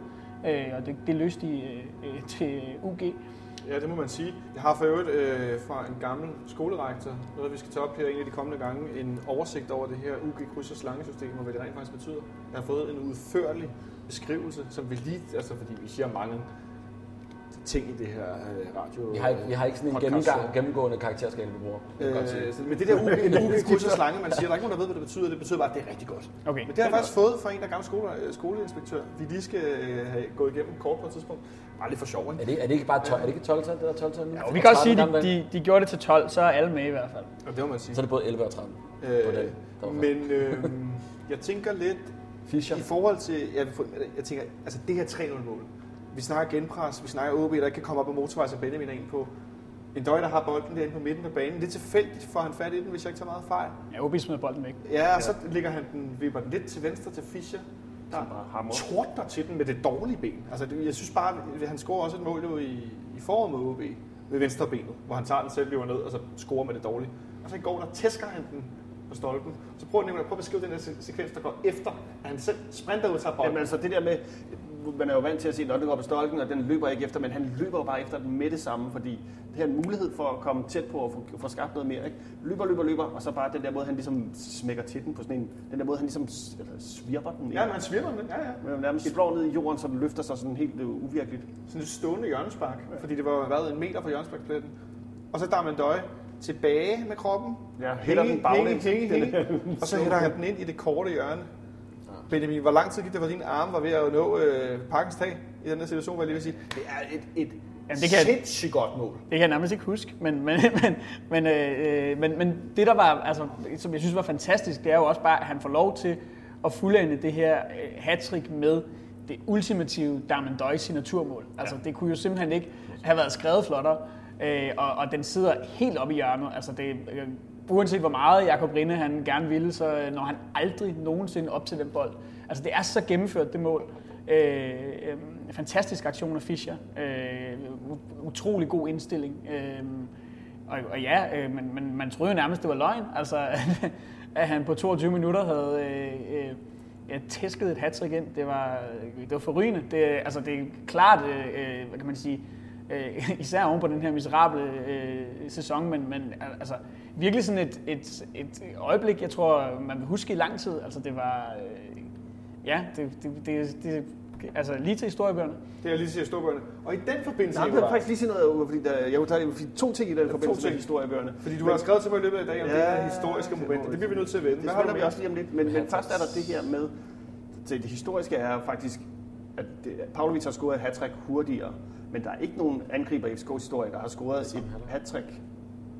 Øh, og det, det løste de øh, øh til UG. Ja, det må man sige. Jeg har for øvrigt øh, fra en gammel skolerektor, noget vi skal tage op her en af de kommende gange, en oversigt over det her UG kryds- og slangesystem, og hvad det rent faktisk betyder. Jeg har fået en udførlig beskrivelse, som vi lige, altså fordi vi siger mange ting i det her øh, radio. Vi har ikke, vi har ikke sådan en podcast gennemgang, gennemgående karakterskala, vi bruger. Øh, så- men det der UG, en UG kryds og slange, man siger, der er ikke nogen, der ved, hvad det betyder. Det betyder bare, at det er rigtig godt. Okay. Men det har jeg faktisk fået fra en, der er gammel skole, øh, skoleinspektør. Vi lige skal øh, have gået igennem kort på et tidspunkt. Bare lige for sjov, ikke? Er det, er det ikke bare 12, er det ikke 12 tal, det der 12 tal? Ja, og vi kan også sige, at de, de, de gjorde det til 12, så er alle med i hvert fald. Ja, det må man sige. Så er det både 11 og 13. på Øh, men øh, jeg tænker lidt Fischer. i forhold til, jeg, jeg tænker, altså det her 3-0-mål. Vi snakker genpres, vi snakker OB, der ikke kan komme op på motorvej, som Benjamin er ind på. En døj, der har bolden derinde på midten af banen. Det er tilfældigt, får han fat i den, hvis jeg ikke tager meget fejl. Ja, OB smider bolden væk. Ja, og så ligger han den, vipper den lidt til venstre til Fischer. Der bare tordner til den med det dårlige ben. Altså, det, jeg synes bare, at han scorer også et mål jo i, i foråret med OB med venstre benet, hvor han tager den selv, løber ned og så scorer med det dårlige. Og så i går, der tæsker han den på stolpen. Så prøv, Nicolai, prøv at beskrive den her se- sekvens, der går efter, at han selv sprinter ud og tager bolden. Jamen altså det der med, man er jo vant til at se, når den går på stolken, og den løber ikke efter, men han løber jo bare efter den med det samme, fordi det er en mulighed for at komme tæt på og få, få skabt noget mere. Ikke? Løber, løber, løber, og så bare den der måde, han ligesom smækker til den på sådan en, den der måde, han ligesom svirper den. Ja, han svirper den. Ja, ja. Nærmest slår ned i jorden, så den løfter sig sådan helt øh, uvirkeligt. Sådan et stående hjørnespark, fordi det var været en meter fra hjørnesparkspletten. Og så Darman Døje tilbage med kroppen. Ja, hætter den baglæns. hænge, hænge, Og så hætter han den ind i det korte hjørne. Benjamin, hvor lang tid gik det, hvor din arm var ved at nå øh, parkens tag i den her situation, hvad jeg lige vil sige? Det er et, et Jamen, det kan- sindssygt godt mål. Det kan jeg nærmest ikke huske, men, men, men, men, øh, men, men det der var, altså, som jeg synes var fantastisk, det er jo også bare, at han får lov til at fuldende det her øh, hattrick med det ultimative Darman Døj signaturmål. Altså, det kunne jo simpelthen ikke have været skrevet flottere, øh, og, og den sidder helt oppe i hjørnet. Altså, det, øh, uanset hvor meget Jakob Rinde han gerne ville, så øh, når han aldrig nogensinde op til den bold. Altså, det er så gennemført, det mål. Øh, øh, fantastisk aktion af Fischer. Øh, utrolig god indstilling. Øh, og, og ja, øh, men, men man troede jo nærmest, det var løgn. Altså, at han på 22 minutter havde øh, øh, tæsket et hat ind. Det var, øh, det var forrygende. Det, altså, det er klart, øh, øh hvad kan man sige, øh, især oven på den her miserable øh, sæson, men, men altså, virkelig sådan et, et, et øjeblik, jeg tror, man vil huske i lang tid. Altså, det var... Øh, ja, det, det, det, det Altså lige til historiebøgerne. Det er lige til historiebøgerne. Og i den forbindelse, Nej, jeg vil faktisk lige sige noget, fordi der, jeg vil tage fordi to ting i den forbindelse med ting. historiebøgerne. fordi du har skrevet til mig i løbet af dagen om Ja, det her historiske det moment. Det bliver vi nødt til at vende. Det spiller vi også lige om lidt. Men, men først er der det her med, det, det historiske er faktisk, at Pavlovic har scoret et hat hurtigere, men der er ikke nogen angriber i FCK's historie, der har scoret et hat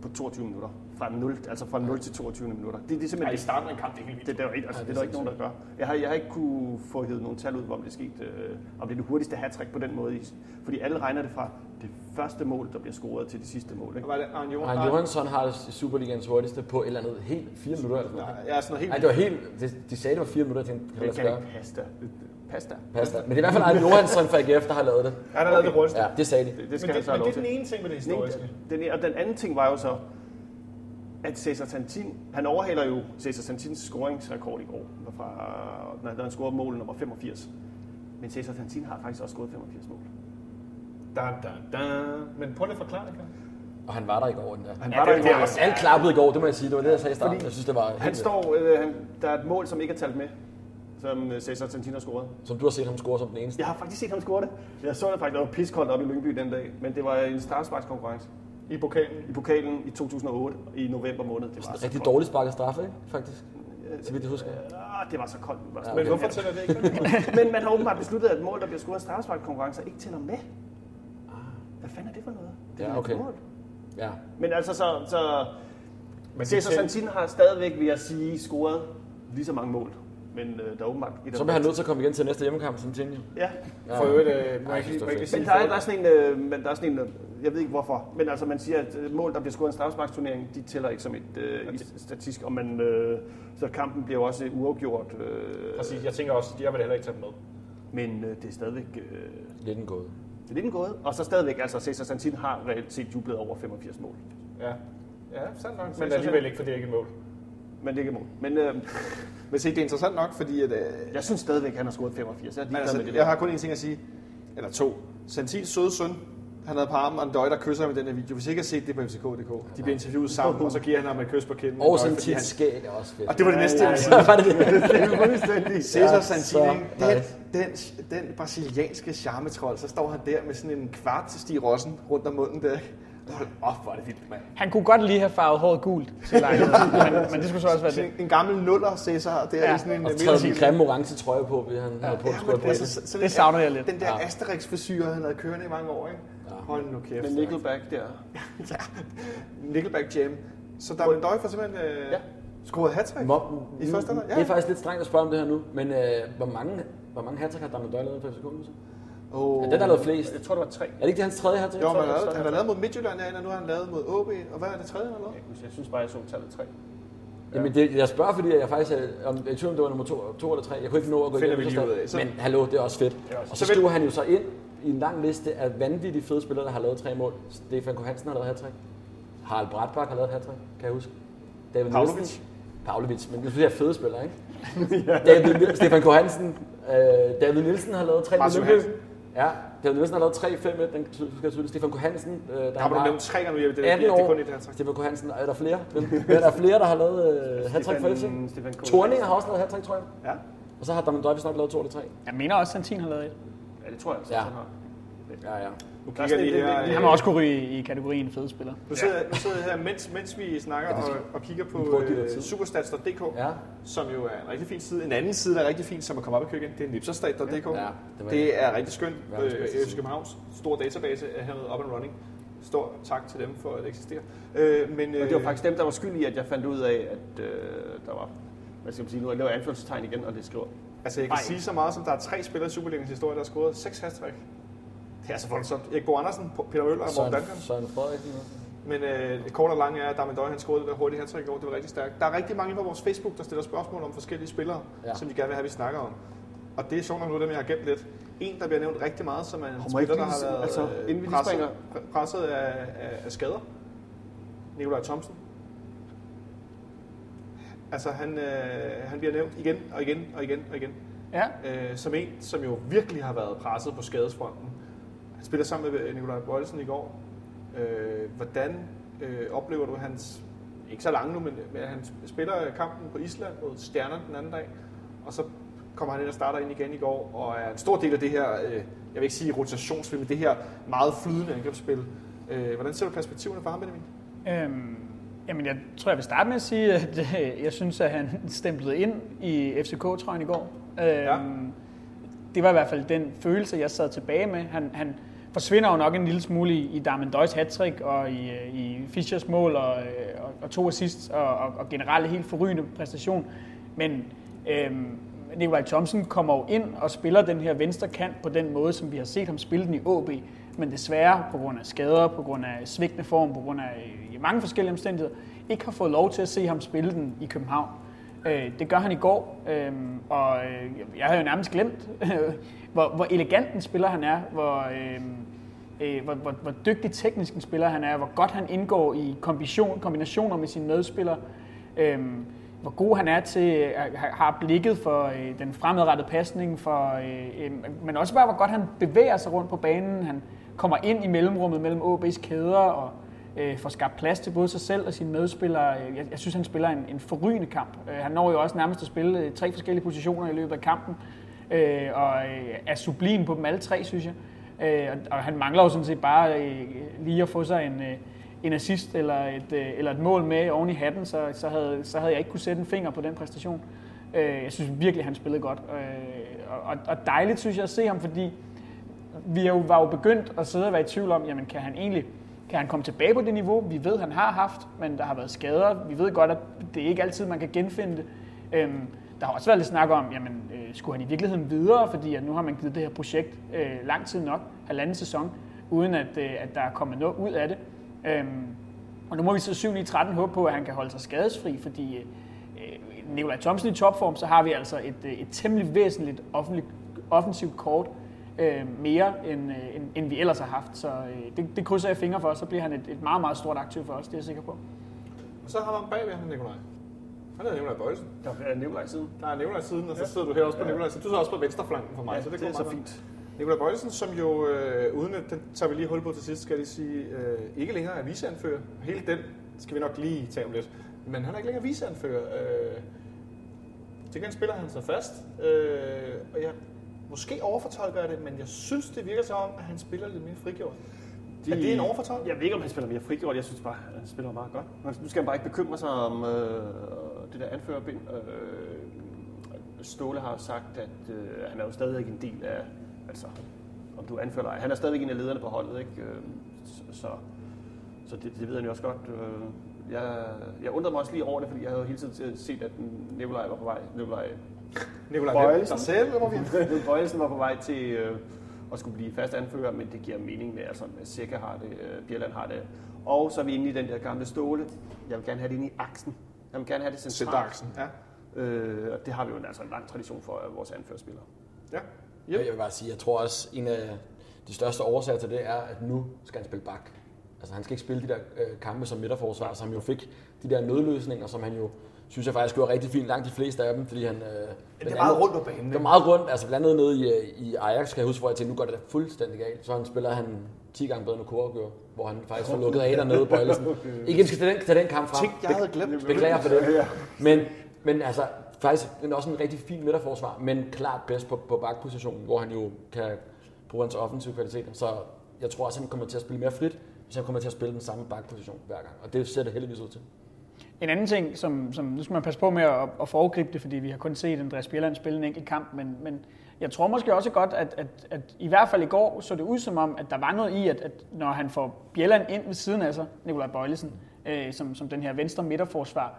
på 22 minutter. Fra 0, altså fra 0 til 22 minutter. Det, det er simpelthen i starten af en kamp, det er helt vildt. det, det, er der ikke, altså, det er der ikke nogen, der gør. Jeg har, jeg har ikke kunne få hævet nogle tal ud, om det er sket, øh, om det er det hurtigste hat på den måde. i- Fordi alle regner det fra det første mål, der bliver scoret, til det sidste mål. Ikke? Var det? Arne Johan? Arne Johansson har Superligans hurtigste på et eller andet helt fire minutter. Eller sådan noget. Ja, sådan noget helt Nej, det var helt... De, de sagde, det var fire minutter, jeg tænkte, kan det Det kan ikke passe der. Pasta. Pasta. Men det er i hvert fald Arne Johansson fra AGF, der har lavet det. Han har lavet det hurtigste. Ja, det sagde de. Det, det Men skal det, han så men det er den ene ting med det Den, historiske. den, og den anden ting var jo så, at Cesar Santin, han overhaler jo Cesar Santins scoringsrekord i går, fra, når han scorede mål nummer 85. Men Cesar Santin har faktisk også scoret 85 mål. Da, da, da. Men prøv lige at forklare det, Karl. Og han var der i går. Den der. Han Ja, var det- der i det er går. Alt klappede i går, det må jeg sige. Det var det, jeg sagde i starten. Fordi Jeg synes, det var Han står, øh, han, der er et mål, som ikke er talt med, som øh, Cesar Santin har scoret. vildt. Som du har set ham score som den eneste. Jeg har faktisk set ham score det. Jeg så det faktisk, der var piskoldt op i Lyngby den dag, men det var en startsparkskonkurrence I pokalen. i pokalen i 2008 i november måned. Det var En rigtig dårlig spark af straffe, ikke? Faktisk. Så vidt jeg husker. Ah, det var så koldt. Var så Ja, Men okay. hvorfor tæller det ikke? Men man har åbenbart besluttet, at mål, der bliver scoret af straffesparkkonkurrencer, ikke tæller med. Hvad fanden er det for noget? Det er Ja, okay. et mål. Ja. Men altså, så, så Men Cesar Santin har stadigvæk, vil jeg sige, scoret lige så mange mål. Men øh, der er åbenbart... et Så bliver han nødt til at komme igen til næste hjemmekamp, som Tinio. Ja, For øvrigt, øh, jeg jeg ikke sige men der er, der er sådan en, øh, men der er sådan en, øh, jeg ved ikke hvorfor, men altså man siger, at øh, mål, der bliver scoret i en straffesparksturnering, de tæller ikke som et øh, i statistisk, og man, øh, så kampen bliver også uafgjort, øh, Præcis, jeg tænker også, at jeg vil heller ikke tage dem med. men øh, det er stadigvæk, øh, Lidt en gåde. det er lidt en gåde, og så stadigvæk, altså Cesar Santin har reelt set jublet over 85 mål, Ja, ja sandt nok. Men alligevel ikke, for det er ikke et mål. Men det er mål. Men øh, Men se, det er interessant nok, fordi at, øh, jeg synes stadigvæk, at han har scoret 85. Jeg, men altså, med det jeg har kun én ting at sige. Eller to. Santins søde søn, han havde på armen, og en døj, der kysser ham i den her video. Hvis I ikke har set det på FCK.dk, de bliver interviewet sammen, og så giver han ham et kys på kinden. Og tit han- skæg er også fedt. Og det var det næste, jeg ville sige. Var det det? Cesar Ja, Santin, så ikke? den, den, den brasilianske charmetrol, så står han der med sådan en kvart til Stig Rossen rundt om munden der. Hold op, hvor er det vildt, mand. Han kunne godt lige have farvet håret gult til lejligheden, men, men det skulle så også være Sådan det. en, gammel nuller Cæsar, der Ja. ja. sådan en Og øh, taget sin grimme orange trøje på, fordi han havde på, Ja, men på altså, det. så, så Det den savner der- jeg lidt. Den der Ja. Asterix-frisyr, han havde kørende i mange år, ikke? Hold nu kæft. Med Nickelback der. ja. Nickelback Jam. Så der er en døj for simpelthen øh, Ja. hat-trick. Mo- I første? Ja. Det er faktisk lidt strengt at spørge om det her nu, men øh, hvor mange, hvor mange hat har Damien Døj lavet nu så? Oh. Ja, den har lavet flest. Jeg tror, det var tre. Er det ikke det hans tredje hat Jo, men han, har lavet, han har lavet mod Midtjylland, ja, og nu har han lavet mod OB. Og hvad er det tredje, han har lavet? Jeg, synes bare, jeg så tallet tre. Jamen, det, jeg spørger, fordi jeg faktisk er, om, jeg er tvivl, om det var nummer to, to eller tre. Jeg kunne ikke nå at gå igennem det Men hallo, det er også fedt. også- Og så så skriver han jo så ind i en lang liste af vanvittigt fede spillere, der har lavet tre mål. Stefan Kohansen har lavet hat Harald Bratbak har lavet hat kan jeg huske. David Pavlovic. Nielsen. Pavlovic, men det synes jeg er fede spillere, ikke? David, Stefan Kohansen, øh, David Nielsen har lavet tre mål. Ja, David Nielsen har lavet 3-5-1, den skal jeg tydeligt. Stefan Kohansen, øh, der Har du nævnt tre gange nu, Jeppe? det, 18 det, det er år. kun et hat Stefan Kohansen, er der flere? Er der flere, der har lavet øh, hat for FC? Torninger har også lavet hat tror jeg. Ja. Og så har Damien Døjvis nok lavet to eller tre. Jeg mener også, at Santin har lavet et. Ja, det tror jeg altså, Ja. han har. Ja, ja. Nu er kigger jeg lige her. en- Han må også kunne ryge i kategorien fede spiller. Nu sidder, nu sidder jeg her, mens, mens vi snakker Ja, det og, og kigger på øh, tid. superstats.dk, Ja. som jo er en rigtig fin side. En anden side, der er rigtig fin, som er kommet op i køkken, det er nipserstat.dk. Ja, det var det er rigtig skønt. Øh, FC. Københavns stor database er hernede up and running. Stor tak til dem for at eksistere. Øh, men, Og det var faktisk dem, der var skyld i, at jeg fandt ud af, at øh, der var, hvad skal man sige nu, jeg laver anførselstegn igen, og det skriver. Altså, jeg kan Ej. sige så meget, som der er tre spillere i Superligaens historie, der har scoret seks hat Det er så voldsomt. Erik Bo Andersen, Peter Møller og Morten Duncan. Søren Frederiksen. Men øh, det kort og lange er, at Damien Døj, han scorede det der hurtige hat i går. Det var rigtig stærkt. Der er rigtig mange på vores Facebook, der stiller spørgsmål om forskellige spillere, Ja. som de gerne vil have, vi snakker om. Og det er sjovt nok noget, dem jeg har gemt lidt. En, der bliver nævnt rigtig meget, som er en spiller, der har lige- været altså, øh, inden vi lige presset, springer- pr- presset af, af, af, skader. Nikolaj Thomsen. Altså, han, øh, han bliver nævnt igen og igen og igen og igen. Ja, øh, som en, som jo virkelig har været presset på skadesfronten. Spiller sammen med Nikolaj Bøjlesen i går. Øh, hvordan øh, oplever du hans, ikke så langt nu, men, men han spiller kampen på Island mod Stjerner den anden dag, og så kommer han ind og starter ind igen i går, og er en stor del af det her, øh, jeg vil ikke sige rotationsspil, men det her meget flydende angrebsspil. Øh, hvordan ser du perspektiverne for ham, Benjamin? Øhm, jamen, jeg tror, jeg vil starte med at sige, at øh, jeg synes, at han stemplede ind i FCK-trøjen i går. Øhm, ja. Det var i hvert fald den følelse, jeg sad tilbage med. Han, han forsvinder jo nok en lille smule i, i Darmen Døjs hat og i, øh, i Fischers mål og, øh, og, og to assists og, og, og generelt helt forrygende præstation. Men øhm, Nikolaj Thomsen kommer jo ind og spiller den her venstre kant på den måde, som vi har set ham spille den i AB. Men desværre, på grund af skader, på grund af svigtende form, på grund af øh, mange forskellige omstændigheder, ikke har fået lov til at se ham spille den i København. Øh, det gør han i går, øhm, øh, og jeg havde jo nærmest glemt, hvor, hvor elegant en spiller han er, hvor, øh, øh, hvor, hvor, hvor dygtig teknisk en spiller han er, hvor godt han indgår i kombination, kombinationer med sine medspillere. Øh, hvor god han er til, øh, at har blikket for øh, den fremadrettede pasning, for, øh, øh, men også bare, hvor godt han bevæger sig rundt på banen. Han kommer ind i mellemrummet mellem OB's kæder og øh, får skabt plads til både sig selv og sine medspillere. Øh, jeg, jeg synes, han spiller en, en forrygende kamp. Øh, han når jo også nærmest at spille øh, tre forskellige positioner i løbet af kampen, øh, og øh, er sublim på dem alle tre, synes jeg. Øh, og, og han mangler jo sådan set bare øh, lige at få sig en... Øh, en assist eller et, øh, eller et mål med oven i hatten, så, så, havde, så havde jeg ikke kunne sætte en finger på den præstation. Øh, jeg synes virkelig, han spillede godt. Øh, og, og dejligt synes jeg at se ham, fordi vi jo, var jo begyndt at sidde og være i tvivl om, jamen kan han egentlig kan han komme tilbage på det niveau, vi ved, han har haft, men der har været skader. Vi ved godt, at det er ikke altid, man kan genfinde det. Øhm, der har også været lidt snak om, jamen, Øh, skulle han i virkeligheden videre, fordi at nu har man givet det her projekt øh, lang tid nok, halvanden sæson, uden at, øh, at der er kommet noget ud af det. Øhm, og nu må vi så 7 i 13 håbe på, at han kan holde sig skadesfri, fordi øh, øh Nikolaj Thomsen i topform, så har vi altså et, øh, et temmelig væsentligt offensivt kort øh, mere, end, øh, end, end vi ellers har haft. Så øh, det, det krydser jeg fingre for, så bliver han et, et meget, meget stort aktiv for os, det er jeg sikker på. Og så har man bagved ham, Nikolaj. Han hedder Nikolaj Bøjsen. Der er Nikolaj siden. Der er Nikolaj siden, og så sidder du her også på ja. Nikolaj siden. Du sidder også på venstreflanken for mig, ja, så det, det er så fint. Nikolaj Bøjsen, som jo, øh, uden at den tager vi lige hul på til sidst, skal jeg sige, øh, ikke længere er viseanfører. Hele den skal vi nok lige tage om lidt. Men han er ikke længere viseanfører. Øh, til gengæld spiller han sig fast. Øh, og jeg, måske overfortolker jeg det, men jeg synes, det virker som om, at han spiller lidt mere frigjort. De, er det en overfortolkning? Jeg ved ikke, om han spiller mere frigjort. Jeg synes bare, at han spiller meget godt. Nu skal han bare ikke bekymre sig om øh, det der anførerbind. Øh, Ståle har sagt, at øh, han er jo stadig en del af altså, om du anfører Han er stadigvæk en af lederne på holdet, ikke? Øh, så, så det, det ved han jo også godt. Øh, jeg, jeg undrede mig også lige over det, fordi jeg havde hele tiden set, at Nikolaj var på vej. Nikolaj Nikolaj Bøjelsen selv, var vi? Bøjelsen var på vej til øh, at skulle blive fast anfører, men det giver mening med, altså med Sikker har det, øh, Bjerland har det. Og så er vi inde i den der gamle ståle. Jeg vil gerne have det inde i aksen. Jeg vil gerne have det centralt. ja. Øh, og det har vi jo altså en lang tradition for, vores anførspillere. Ja. Yep. Jeg vil bare sige, jeg tror også, en af de største årsager til det er, at nu skal han spille bak. Altså han skal ikke spille de der øh, kampe som midterforsvar, som jo fik de der nødløsninger, som han jo synes jeg faktisk gjorde rigtig fint, langt de fleste af dem, fordi han... Øh, det er meget rundt på banen. Det er meget rundt, altså blandt andet nede i, øh, i Ajax, kan jeg huske, hvor jeg tænkte, nu går det da fuldstændig galt. Så han spiller han 10 gange bedre end Kåre gjorde, hvor han faktisk får lukket af dernede, Bøjlesen. Ikke skal til den, til den kamp frem. Tænk, jeg havde glemt. Beklager for det. Men, men altså, faktisk er også en rigtig fin midterforsvar, men klart bedst på, på bakpositionen, hvor han jo kan bruge hans offensive kvaliteter. Så jeg tror også, at han kommer til at spille mere frit, hvis han kommer til at spille den samme bakposition hver gang. Og det ser det heldigvis ud til. En anden ting, som, som nu skal man passe på med at, at foregribe det, fordi vi har kun set Andreas Bjelland spille en enkelt kamp, men, men jeg tror måske også godt, at, at, at i hvert fald i går så det ud som om, at der var noget i, at, at når han får Bjelland ind ved siden af sig, Nikolaj Bøjlesen, øh, som, som den her venstre midterforsvar,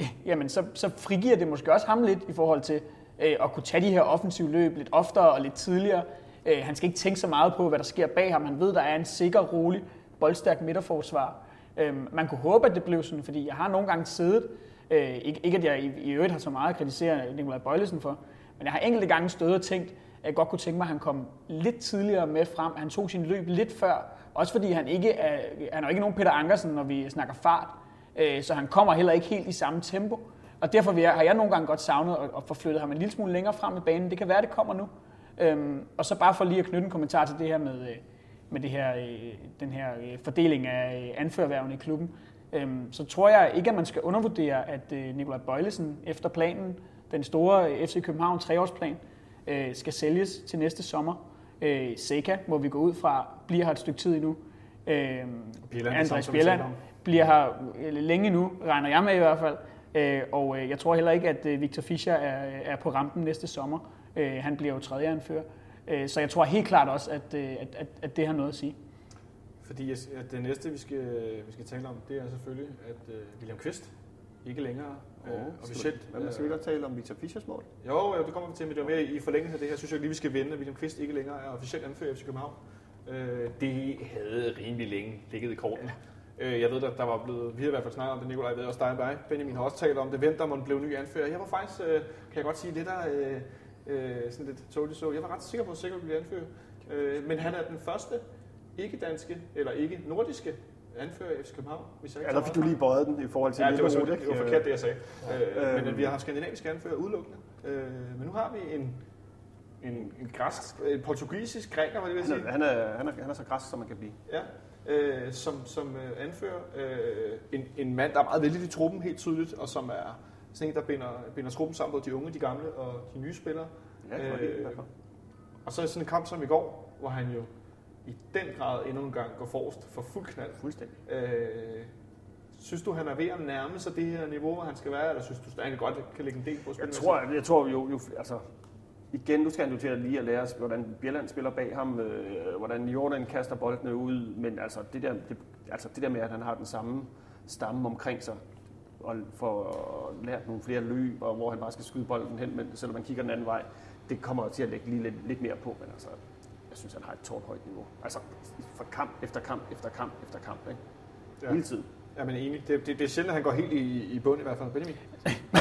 øh, jamen så, så frigiver det måske også ham lidt i forhold til øh, at kunne tage de her offensive løb lidt oftere og lidt tidligere. Øh, han skal ikke tænke så meget på, hvad der sker bag ham. Han ved, der er en sikker, rolig, boldstærk midterforsvar. Øh, man kunne håbe, at det blev sådan, fordi jeg har nogle gange siddet, øh, ikke, ikke at jeg i, i øvrigt har så meget at kritisere Nikolaj Bøjlesen for, men jeg har enkelte gange stået og tænkt, at jeg godt kunne tænke mig, at han kom lidt tidligere med frem. Han tog sin løb lidt før, også fordi han ikke er, han er ikke nogen Peter Ankersen, når vi snakker fart. Øh, så han kommer heller ikke helt i samme tempo. Og derfor har jeg nogle gange godt savnet at få flyttet ham en lille smule længere frem i banen. Det kan være, det kommer nu. Øhm, og så bare for lige at knytte en kommentar til det her med, øh, med det her, øh, den her fordeling af anførværvene i klubben. Øhm, så tror jeg ikke, at man skal undervurdere, at Nikolaj Bøjlesen efter planen den store FC København treårsplan øh, skal sælges til næste sommer. Øh, Seca må vi gå ud fra, bliver her et stykke tid endnu. Øh, Bjelland, Andreas Bjelland bliver her øh, længe nu, regner jeg med i hvert fald. Øh, og øh, jeg tror heller ikke, at øh, Victor Fischer er, er på rampen næste sommer. Øh, han bliver jo tredje anfører. Øh, så jeg tror helt klart også, at, at, at, at det har noget at sige. Fordi at det næste, vi skal, vi skal tale om, det er selvfølgelig, at William Kvist ikke længere uh, officielt... Hvad man skal vi da tale om Victor Fischers mål? Jo, jo, det kommer vi til, men det var mere i forlængelse af det her, synes jeg lige, vi skal vende, at William Kvist ikke længere er officielt anfører i FC København. Øh, det havde rimelig længe ligget i korten. Øh, jeg ved, der, der var blevet, vi har i hvert fald snakket om det, Nikolaj ved også dig og dig. Benjamin har også talt om det, der måtte blive ny anfører. Jeg var faktisk, øh, kan jeg godt sige, lidt af, øh, øh, sådan lidt tåligt så. Jeg var ret sikker på, at sikkert ville blive anfører. Øh, men han er den første ikke-danske, eller ikke-nordiske anfører FC København. Hvis jeg ikke Ja, der fik du lige bøjet den i forhold til Ja, det var, det var forkert, det jeg sagde. Øh, Øhm. men at vi har haft skandinaviske anfører udelukkende. Øh, men nu har vi en, en, en græsk, en portugisisk græker, hvad det vil sige. han, er, han, er, han er så græs, som man kan blive. Ja, øh, som, som øh, anfører øh, en, en mand, der er meget vældig i truppen, helt tydeligt, og som er sådan en, der binder, binder truppen sammen, både de unge, de gamle og de nye spillere. Ja, var fald. og så er sådan en kamp som i går, hvor han jo i den grad endnu en gang går forrest for fuld knald. Fuldstændig. Øh, synes du, han er ved at nærme sig det her niveau, hvor han skal være, eller synes du, at han godt kan lægge en del på Jeg spillet? tror, jeg tror jo, jo, altså, igen, nu skal han jo til at lige at lære os, hvordan Bjelland spiller bag ham, øh, hvordan Jordan kaster boldene ud, men altså det, der, det, altså det der med, at han har den samme stamme omkring sig, og får lært nogle flere løb, og hvor han bare skal skyde bolden hen, men selvom man kigger den anden vej, det kommer til at lægge lige lidt, lidt mere på, men altså, jeg synes, han har et tårnhøjt niveau. Altså, for kamp efter kamp efter kamp efter kamp, ikke? Ja. Hele tiden. Ja, men enig. Det, det, det er sjældent, at han går helt i, i bund i hvert fald. Benjamin?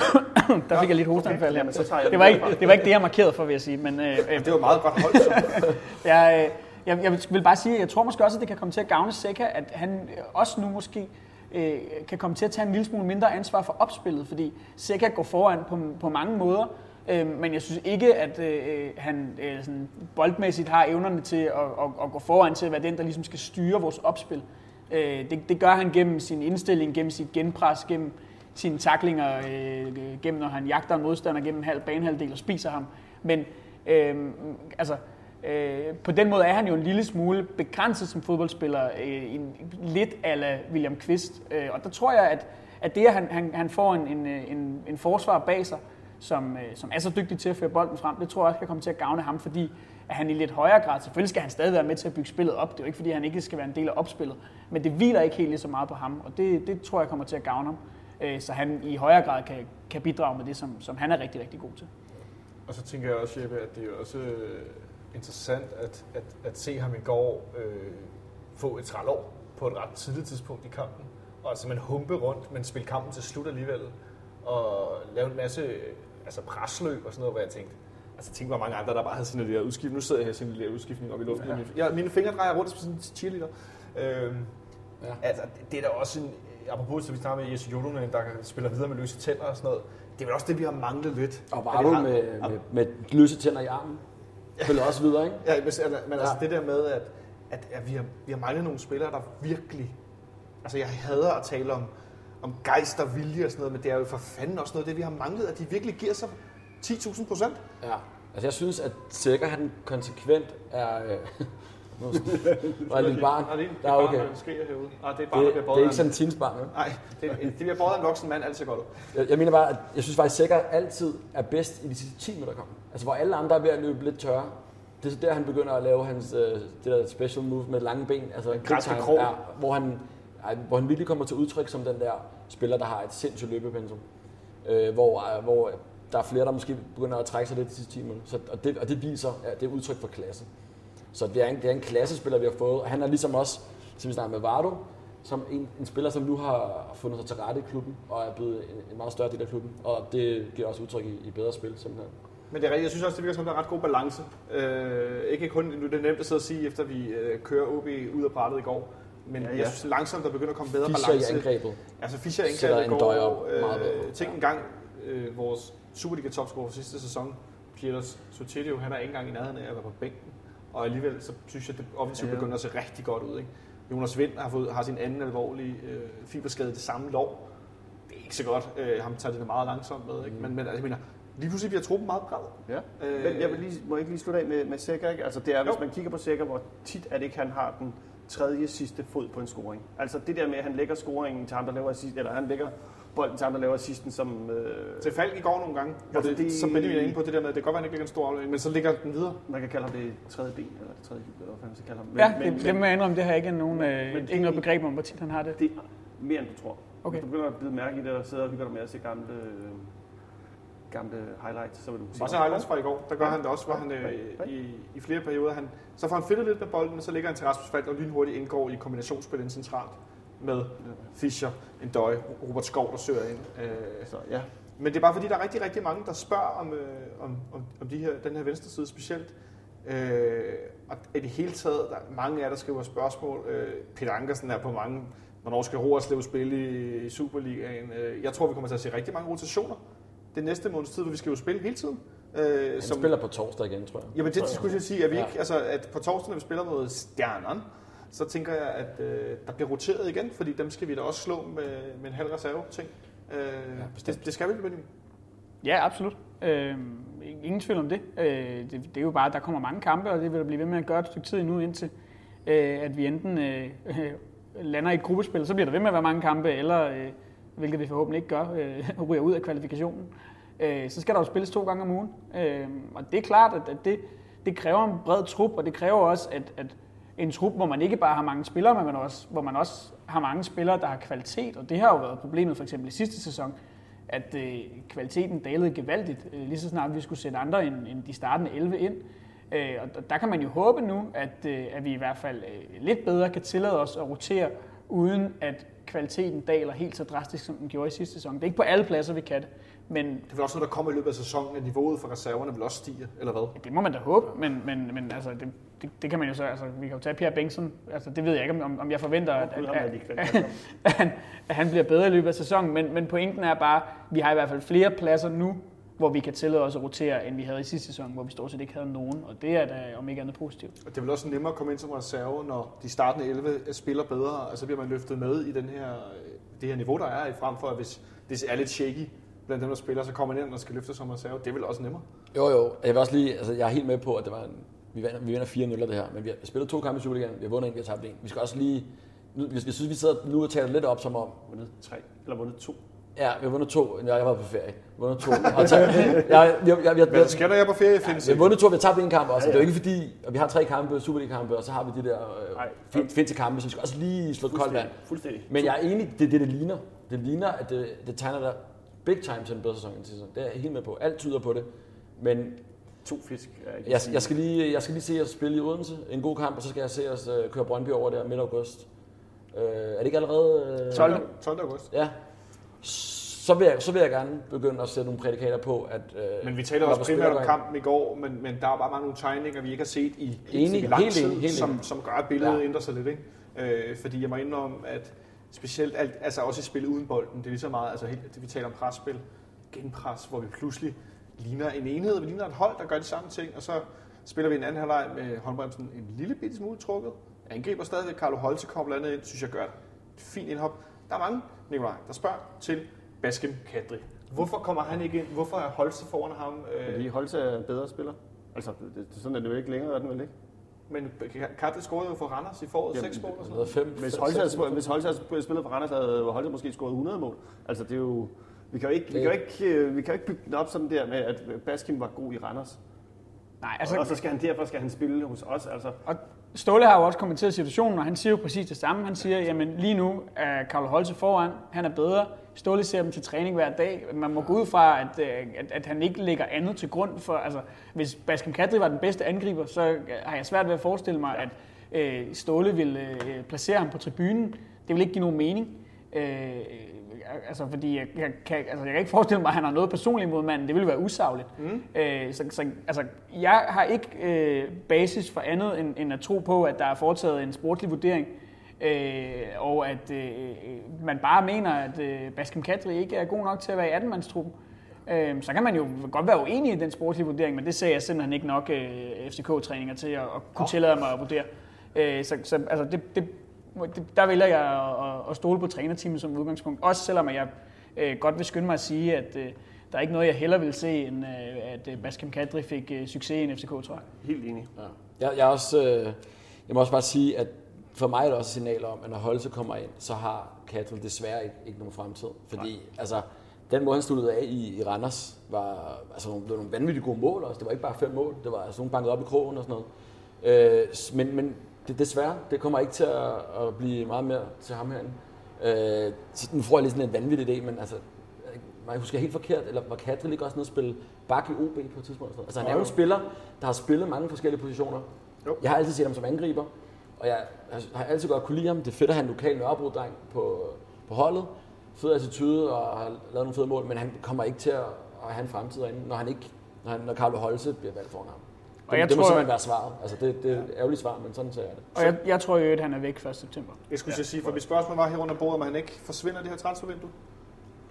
Der fik jeg lidt hosteanfald her. Jamen, så tager jeg Det var, ikke, det var ikke det, jeg markerede for, vil jeg sige. Men øh, øh, Det var meget godt holdt. Så. jeg, øh, jeg, jeg vil bare sige, at jeg tror måske også, at det kan komme til at gavne Seca, at han også nu måske øh, kan komme til at tage en lille smule mindre ansvar for opspillet, fordi Seca går foran på, på mange måder, øh, men jeg synes ikke, at øh, øh, han øh, sådan boldmæssigt har evnerne til at, at, at gå foran til at være den, der ligesom skal styre vores opspil. Øh, det, det gør han gennem sin indstilling, gennem sit genpres, gennem sine taklinger, øh, gennem når han jagter en modstander gennem halv banehalvdel og spiser ham. Men øh, altså, øh, på den måde er han jo en lille smule begrænset som fodboldspiller, øh, en, lidt ala William Kvist. Øh, og der tror jeg, at, at det, at han, han, han får en, en, en, en forsvar bag sig, som, øh, som er så dygtig til at føre bolden frem, det tror jeg også kan komme til at gavne ham, fordi at han i lidt højere grad, selvfølgelig skal han stadig være med til at bygge spillet op, det er jo ikke fordi, han ikke skal være en del af opspillet, men det hviler ikke helt lige så meget på ham, og det, det tror jeg kommer til at gavne ham, øh, så han i højere grad kan, kan bidrage med det, som, som han er rigtig, rigtig god til. Og så tænker jeg også, Jeppe, at det er jo også øh, interessant at, at, at se ham i går øh, få et trælår på et ret tidligt tidspunkt i kampen. Og simpelthen humpe rundt, men spille kampen til slut alligevel. Og lave en masse altså presløb og sådan noget, hvor jeg tænkte, altså tænk, hvor mange andre, der bare havde sådan lille udskiftning. Nu sidder jeg her sådan lille udskiftning op i luften. Ja. Ja, mine fingre drejer rundt som sådan en cheerleader. Øhm, Ja. Altså, det er da også en, apropos, så vi snakker med Jesse Jolonen, der spiller videre med løse tænder og sådan noget. Det er vel også det, vi har manglet lidt. Og var du har- med, med, med løse tænder i armen? Spiller også videre, ikke? Ja, men, altså, men altså Ja. det der med, at, at, at vi, har, vi har manglet nogle spillere, der virkelig... Altså jeg hader at tale om, om gejst og vilje og sådan noget, men det er jo for fanden også noget af det, vi har manglet, at de virkelig giver sig 10.000 procent. Ja. Altså jeg synes, at Sækker han konsekvent er... Øh, nu var jeg et lille barn. Nej, det er, det er okay. bare, der skriger herude. Nej, det er bare, Det, der bliver det er ikke sådan en- en teensbarn, vel? Nej, det, det bliver båret af en voksen mand, alt ser godt. Jeg, jeg mener bare, at jeg synes faktisk, at Sækker altid er bedst i de sidste 10 minutter kampen. Altså hvor alle andre er ved at løbe lidt tørre. Det er så der, han begynder at lave hans, øh, det der special move med lange ben. Altså græske krog. Ja, hvor, han, ej, hvor han virkelig kommer til udtryk som den der spiller, der har et sindssygt løbepensum. Øh, hvor, øh, hvor der er flere, der måske begynder at trække sig lidt de sidste 10 minutter. Så, og, det, og det viser, at det er udtryk for klasse. Så det er en, det er en klassespiller, vi har fået. Og han er ligesom også, som vi snakker med Vardo, som en, en spiller, som nu har fundet sig til rette i klubben, og er blevet en, en meget større del af klubben. Og det giver også udtryk i, i bedre spil, simpelthen. Men det er rigtigt. Jeg synes også, det virker som, der er ret god balance. Øh, ikke kun, nu er det nemt at sidde og sige, efter vi øh, kører OB ud af brættet i går. Men Ja, ja, ja. ja. jeg synes langsomt, der begynder at komme bedre Fischer balance. angrebet. Altså Fischer Sætter indgrebet en døj går, op meget bedre. øh, tænk Ja. engang øh, vores Superliga-topscorer for sidste sæson, Pieters Sotilio, han er ikke engang i nærheden af at være på bænken. Og alligevel så synes jeg, at det offensivt Ja. begynder at se rigtig godt ud. Ikke? Jonas Vind har, fået, har sin anden alvorlige øh, fiberskade det samme lov. Det er ikke så godt. Øh, ham tager det meget langsomt med. Ikke? Men, men altså, jeg mener, lige pludselig bliver truppen meget bred. Ja. Øh, Men jeg vil lige, må jeg ikke lige slutte af med, med Sækker, ikke? Altså det er, hvis Jo. man kigger på Sækker, hvor tit er det ikke, han har den tredje sidste fod på en scoring. Altså det der med, at han lægger scoringen til ham, der laver assist, eller han lægger bolden til ham, der laver assisten, som... Øh, Til Falk i går nogle gange, Altså, det, det- som Benjamin er inde på det der med, at det kan godt være, at han ikke ligger en stor aflevering, men så ligger den videre. man kan kalde ham det tredje ben, eller det tredje ben, eller hvad man skal kalde ham. Ja, det, det må jeg indrømme, det har ikke nogen, øh, men ikke noget begreb om, hvor tit han har det. det er mere, end du tror. Okay. Hvis du begynder at bide mærke i det, og sidder og hygger dig med at se gamle, øh, gamle highlights, så vil du se... Også highlights fra i går, der gør han det også, hvor han øh, i, i flere perioder, han, så får han fedtet lidt med bolden, og så ligger han til Rasmus Falk og lynhurtigt indgår i kombinationsspil ind centralt med Fischer, en døj, Robert Skov, der søger ind. Øh, Så ja, Men det er bare fordi, der er rigtig, rigtig mange, der spørger om, øh, om, om, om de her, den her venstre side specielt. Øh, og i det hele taget, der er mange af jer, der skriver spørgsmål. Øh, Peter Ankersen er på mange, hvornår skal Roerslev spille i, i Superligaen? Øh, jeg tror, vi kommer til at se rigtig mange rotationer det næste måneds tid, hvor vi skal jo spille hele tiden. Øh, Han spiller på torsdag igen, tror jeg. Jamen det skulle jeg sige, at vi Ja. ikke, altså at på torsdag, når vi spiller mod Stjerneren, så tænker jeg, at øh, der bliver roteret igen, fordi dem skal vi da også slå med, med en halv reserve ting. Øh, ja, det, det skal vi, Benjamin. Ja, absolut. Øh, ingen tvivl om det. Øh, det. Det er jo bare, at der kommer mange kampe, og det vil der blive ved med at gøre et stykke tid endnu, indtil øh, at vi enten øh, lander i et gruppespil, så bliver der ved med at være mange kampe, eller, øh, hvilket vi forhåbentlig ikke gør, øh, ryger ud af kvalifikationen. Øh, så skal der jo spilles to gange om ugen. Øh, og det er klart, at, at det, det kræver en bred trup, og det kræver også, at, at en trup, hvor man ikke bare har mange spillere, men man også, hvor man også har mange spillere, der har kvalitet. Og det har jo været problemet for eksempel i sidste sæson, at øh, kvaliteten dalede gevaldigt, øh, lige så snart vi skulle sætte andre end, end de startende 11 ind. Øh, og der kan man jo håbe nu, at, øh, at vi i hvert fald øh, lidt bedre kan tillade os at rotere, uden at kvaliteten daler helt så drastisk, som den gjorde i sidste sæson. Det er ikke på alle pladser, vi kan det, men Det er også noget, der kommer i løbet af sæsonen, at niveauet for reserverne vil også stige, eller hvad? det må man da håbe, men, men, men altså, det, det, det, kan man jo så, altså, vi kan jo tage Pierre Bengtsson, altså, det ved jeg ikke, om, om jeg forventer, at, at, er at, at, han, at han bliver bedre i løbet af sæsonen, men, men pointen er bare, vi har i hvert fald flere pladser nu, hvor vi kan tillade os at rotere, end vi havde i sidste sæson, hvor vi stort set ikke havde nogen, og det er da om ikke andet positivt. Og det er vel også nemmere at komme ind som reserve, når de startende 11 spiller bedre, og så bliver man løftet med i den her, det her niveau, der er, i frem for at hvis det er lidt shaky blandt dem, der spiller, så kommer man ind og skal løfte som reserve. Det er vel også nemmere. Jo, jo. Jeg vil også lige, altså, jeg er helt med på, at det var en, vi vinder, vi vinder 4-0 af det her, men vi har spillet to kampe i Superligaen, vi har vundet en, vi har tabt en. Vi skal også lige, nu, jeg, jeg synes, vi sidder nu og taler lidt op som om, vundet tre, eller vundet to. Ja, vi har vundet to, ja, jeg var på ferie, vi vundet to. Og tabt, jeg, jeg, jeg, jeg, jeg, Hvad sker der, jeg er på ferie, Findes? vi har vundet to, vi har tabt en kamp også. Det er jo ikke fordi, og vi har tre kampe, Superliga-kampe, og så har vi de der øh, fin, finske kampe, så vi skal også lige slå et koldt vand. Fuldstændig. Men jeg er enig, det er det, det ligner. Det ligner, at det, det tegner der big time til en bedre sæson end sidste. Det er jeg helt med på. Alt tyder på det. Men To fisk. Ikke jeg, jeg, skal lige, jeg skal lige se os spille i Odense. En god kamp, og så skal jeg se os øh, køre Brøndby over der midt august. Øh, er det ikke allerede... Øh, 12. 12. august. Ja. Så vil, jeg, så vil jeg gerne begynde at sætte nogle prædikater på, at... Øh, Men vi taler også primært om kampen i går, men, men der er bare mange nogle tegninger, vi ikke har set i Enig, i lang helt tid, enig, helt som, enig. som gør, at billedet Ja. ændrer sig lidt. Ikke? Øh, fordi jeg må indrømme, at specielt alt, altså også i spil uden bolden, det er lige så meget, altså helt, det, vi taler om presspil, genpres, hvor vi pludselig ligner en enhed, vi ligner et hold, der gør de samme ting, og så spiller vi en anden halvleg med håndbremsen en lille bitte smule trukket. Angriber stadigvæk, Carlo Holte kommer blandt andet ind, synes jeg gør et fint indhop. Der er mange, Nikolaj, der spørger til Baskem Kadri. Hvorfor kommer han ikke ind? Hvorfor er Holte foran ham? Øh, Fordi Holse er en bedre spiller. Altså, det, det, sådan er det jo ikke længere, er den vel ikke? Men Kadri scorede jo for Randers i foråret, Jamen, 6 mål og sådan Noget noget. fem, Hvis fem- Holse havde, hvis Holse havde spillet for Randers, havde Holse måske scoret 100 mål. Altså, det er jo... Vi kan jo ikke, vi kan jo ikke, øh, vi kan jo ikke bygge den op sådan der med, at Baskin var god i Randers. Nej, Altså, og så skal han derfor skal han spille hos os. Altså, og Ståle har jo også kommenteret situationen, og han siger jo præcis det samme. Han siger, jamen lige nu er Karl Holse foran, han er bedre. Ståle ser dem til træning hver dag. Man må gå ud fra, at, øh, at, at han ikke lægger andet til grund for, altså hvis Baskem Kadri var den bedste angriber, så øh, har jeg svært ved at forestille mig, at øh, Ståle vil øh, placere ham på tribunen. Det vil ikke give nogen mening. Øh, altså, fordi jeg, jeg, kan, altså, jeg kan ikke forestille mig, at han har noget personligt mod manden. Det ville være usagligt. Mm. Øh, så, så, altså, jeg har ikke øh, basis for andet end, end at tro på, at der er foretaget en sportslig vurdering. Øh, og at øh, man bare mener, at øh, Baskem Kadri ikke er god nok til at være i 18-mandstruppen. Øh, så kan man jo godt være uenig i den sportslige vurdering, men det ser jeg simpelthen ikke nok øh, FCK-træninger til at, at kunne tillade mig at vurdere. Øh, så så altså, det, det, der vælger jeg at, at, at stole på trænerteamet som udgangspunkt. Også selvom jeg øh, godt vil skynde mig at sige, at øh, der er ikke noget, jeg hellere vil se, end øh, at øh, Baskem Kadri fik øh, succes i en FCK, tror jeg. Helt enig. Ja. Jeg, jeg, er også, øh, jeg må også bare sige, at for mig er det også et signal om, at når Holse kommer ind, så har Kattel desværre ikke, ikke nogen fremtid. Fordi altså, den måde, han sluttede af i, i Randers, var altså, nogle, det var nogle vanvittigt gode mål også. Det var ikke bare fem mål, det var altså, nogle banket op i krogen og sådan noget. Øh, men, men det, desværre, det kommer ikke til at, at blive meget mere til ham herinde. Øh, så nu får jeg lige sådan en vanvittig idé, men altså, jeg husker helt forkert, eller var Kadri ikke også nede og spille bak i OB på et tidspunkt? Altså han er jo en spiller, der har spillet mange forskellige positioner. Jo. Jeg har altid set ham som angriber, og jeg har altid godt kunne lide ham. Det er fedt at have en lokal nørrebro på, på holdet. Fed attitude og har lavet nogle fede mål, men han kommer ikke til at, at have en fremtid derinde, når han ikke, når, han, når Carlo Holse bliver valgt foran ham. Og jeg det må tror- simpelthen være svaret. Altså det, det er et ærgerligt svar, men sådan ser jeg det. Og jeg, jeg tror jo, at han er væk 1. september. Jeg skulle ja. sige, for mit spørgsmål var her under bordet, om han ikke forsvinder det her transfervindue.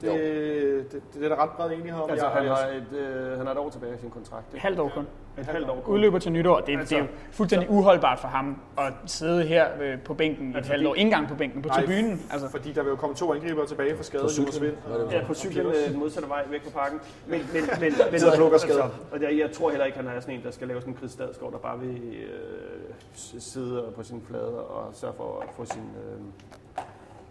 Det, det, det, det er der ret bred enighed om. Altså, Jeg- han, har et, øh, han har et år tilbage i sin kontrakt. Et ikke? halvt år kun. Et halvt år. kun. Udløber til nytår. Det, Altså, det er jo fuldstændig uholdbart for ham at sidde her øh, på bænken i et Altså, halvt år. Ikke engang på bænken, på Nej, tribunen. Altså, Fordi der vil jo komme to angribere tilbage fra skade. På cyklen, og- Ja, på cyklen øh, den modsatte vej væk på parken. Men, men, men, men og altså, og jeg, jeg tror heller ikke, han er sådan en, der skal lave sådan en Chris Stadsgaard, der bare vil øh, sidde på sin flade og sørge for at få sin, øh,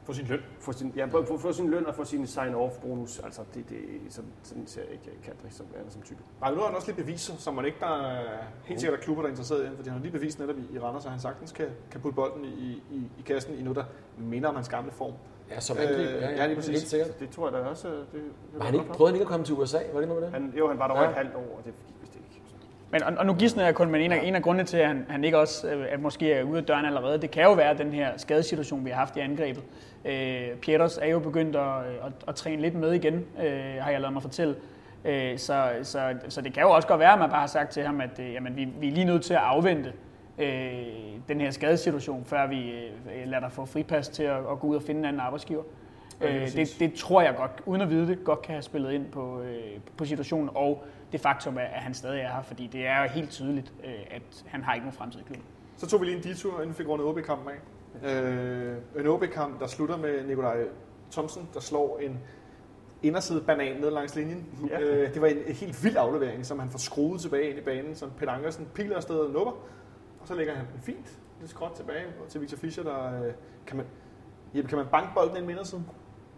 Få sin løn. få sin, ja, få, få sin løn og få sin sign-off-bonus. Altså, det, det, sådan, sådan ser jeg ikke Kadri som værende som type. Nej, nu har han også lige bevist sig, som man ikke der er helt sikkert er klubber, der er interesseret i, ham, fordi han har lige bevist netop i, i Randers, at han sagtens kan, kan putte bolden i, i, i kassen i noget, der minder om hans gamle form. Ja, som Øh, angriber. ja, Ja, lige præcis. Helt sikkert. Det tror jeg da også. øh, Det, det Var han ikke, prøvede han ikke at komme til USA? Var det ikke noget med det? han, jo, han var der over Ja. et halvt år, og det gik. Men, og, og nu gidsner jeg kun, men en af, en af grundene til, at han, han ikke også øh, at måske er ude af døren allerede, det kan jo være den her skadesituation, vi har haft i angrebet. Øh, Pieters er jo begyndt at, at, at træne lidt med igen, øh, har jeg lavet mig fortælle. Øh, så, så, så det kan jo også godt være, at man bare har sagt til ham, at øh, jamen, vi, vi er lige nødt til at afvente øh, den her skadesituation, før vi øh, lader dig få fripas til at, at gå ud og finde en anden arbejdsgiver. Ja, Øh, det, det tror jeg godt, uden at vide det, godt kan have spillet ind på, øh, på situationen, og det faktum, at, han stadig er her, fordi det er jo helt tydeligt, øh, at han har ikke nogen fremtid i klubben. Så tog vi lige en detur, inden vi fik rundet OB-kampen af. Øh, en OB-kamp, der slutter med Nikolaj Thomsen, der slår en inderside banan ned langs linjen. Ja. Øh, det var en, en helt vild aflevering, som han får skruet tilbage ind i banen, som Peter Ankersen piler afsted og nupper. Og så lægger han den fint, lidt skråt tilbage til Victor Fischer, der øh, kan man, Jeppe, kan man banke bolden ind med indersiden?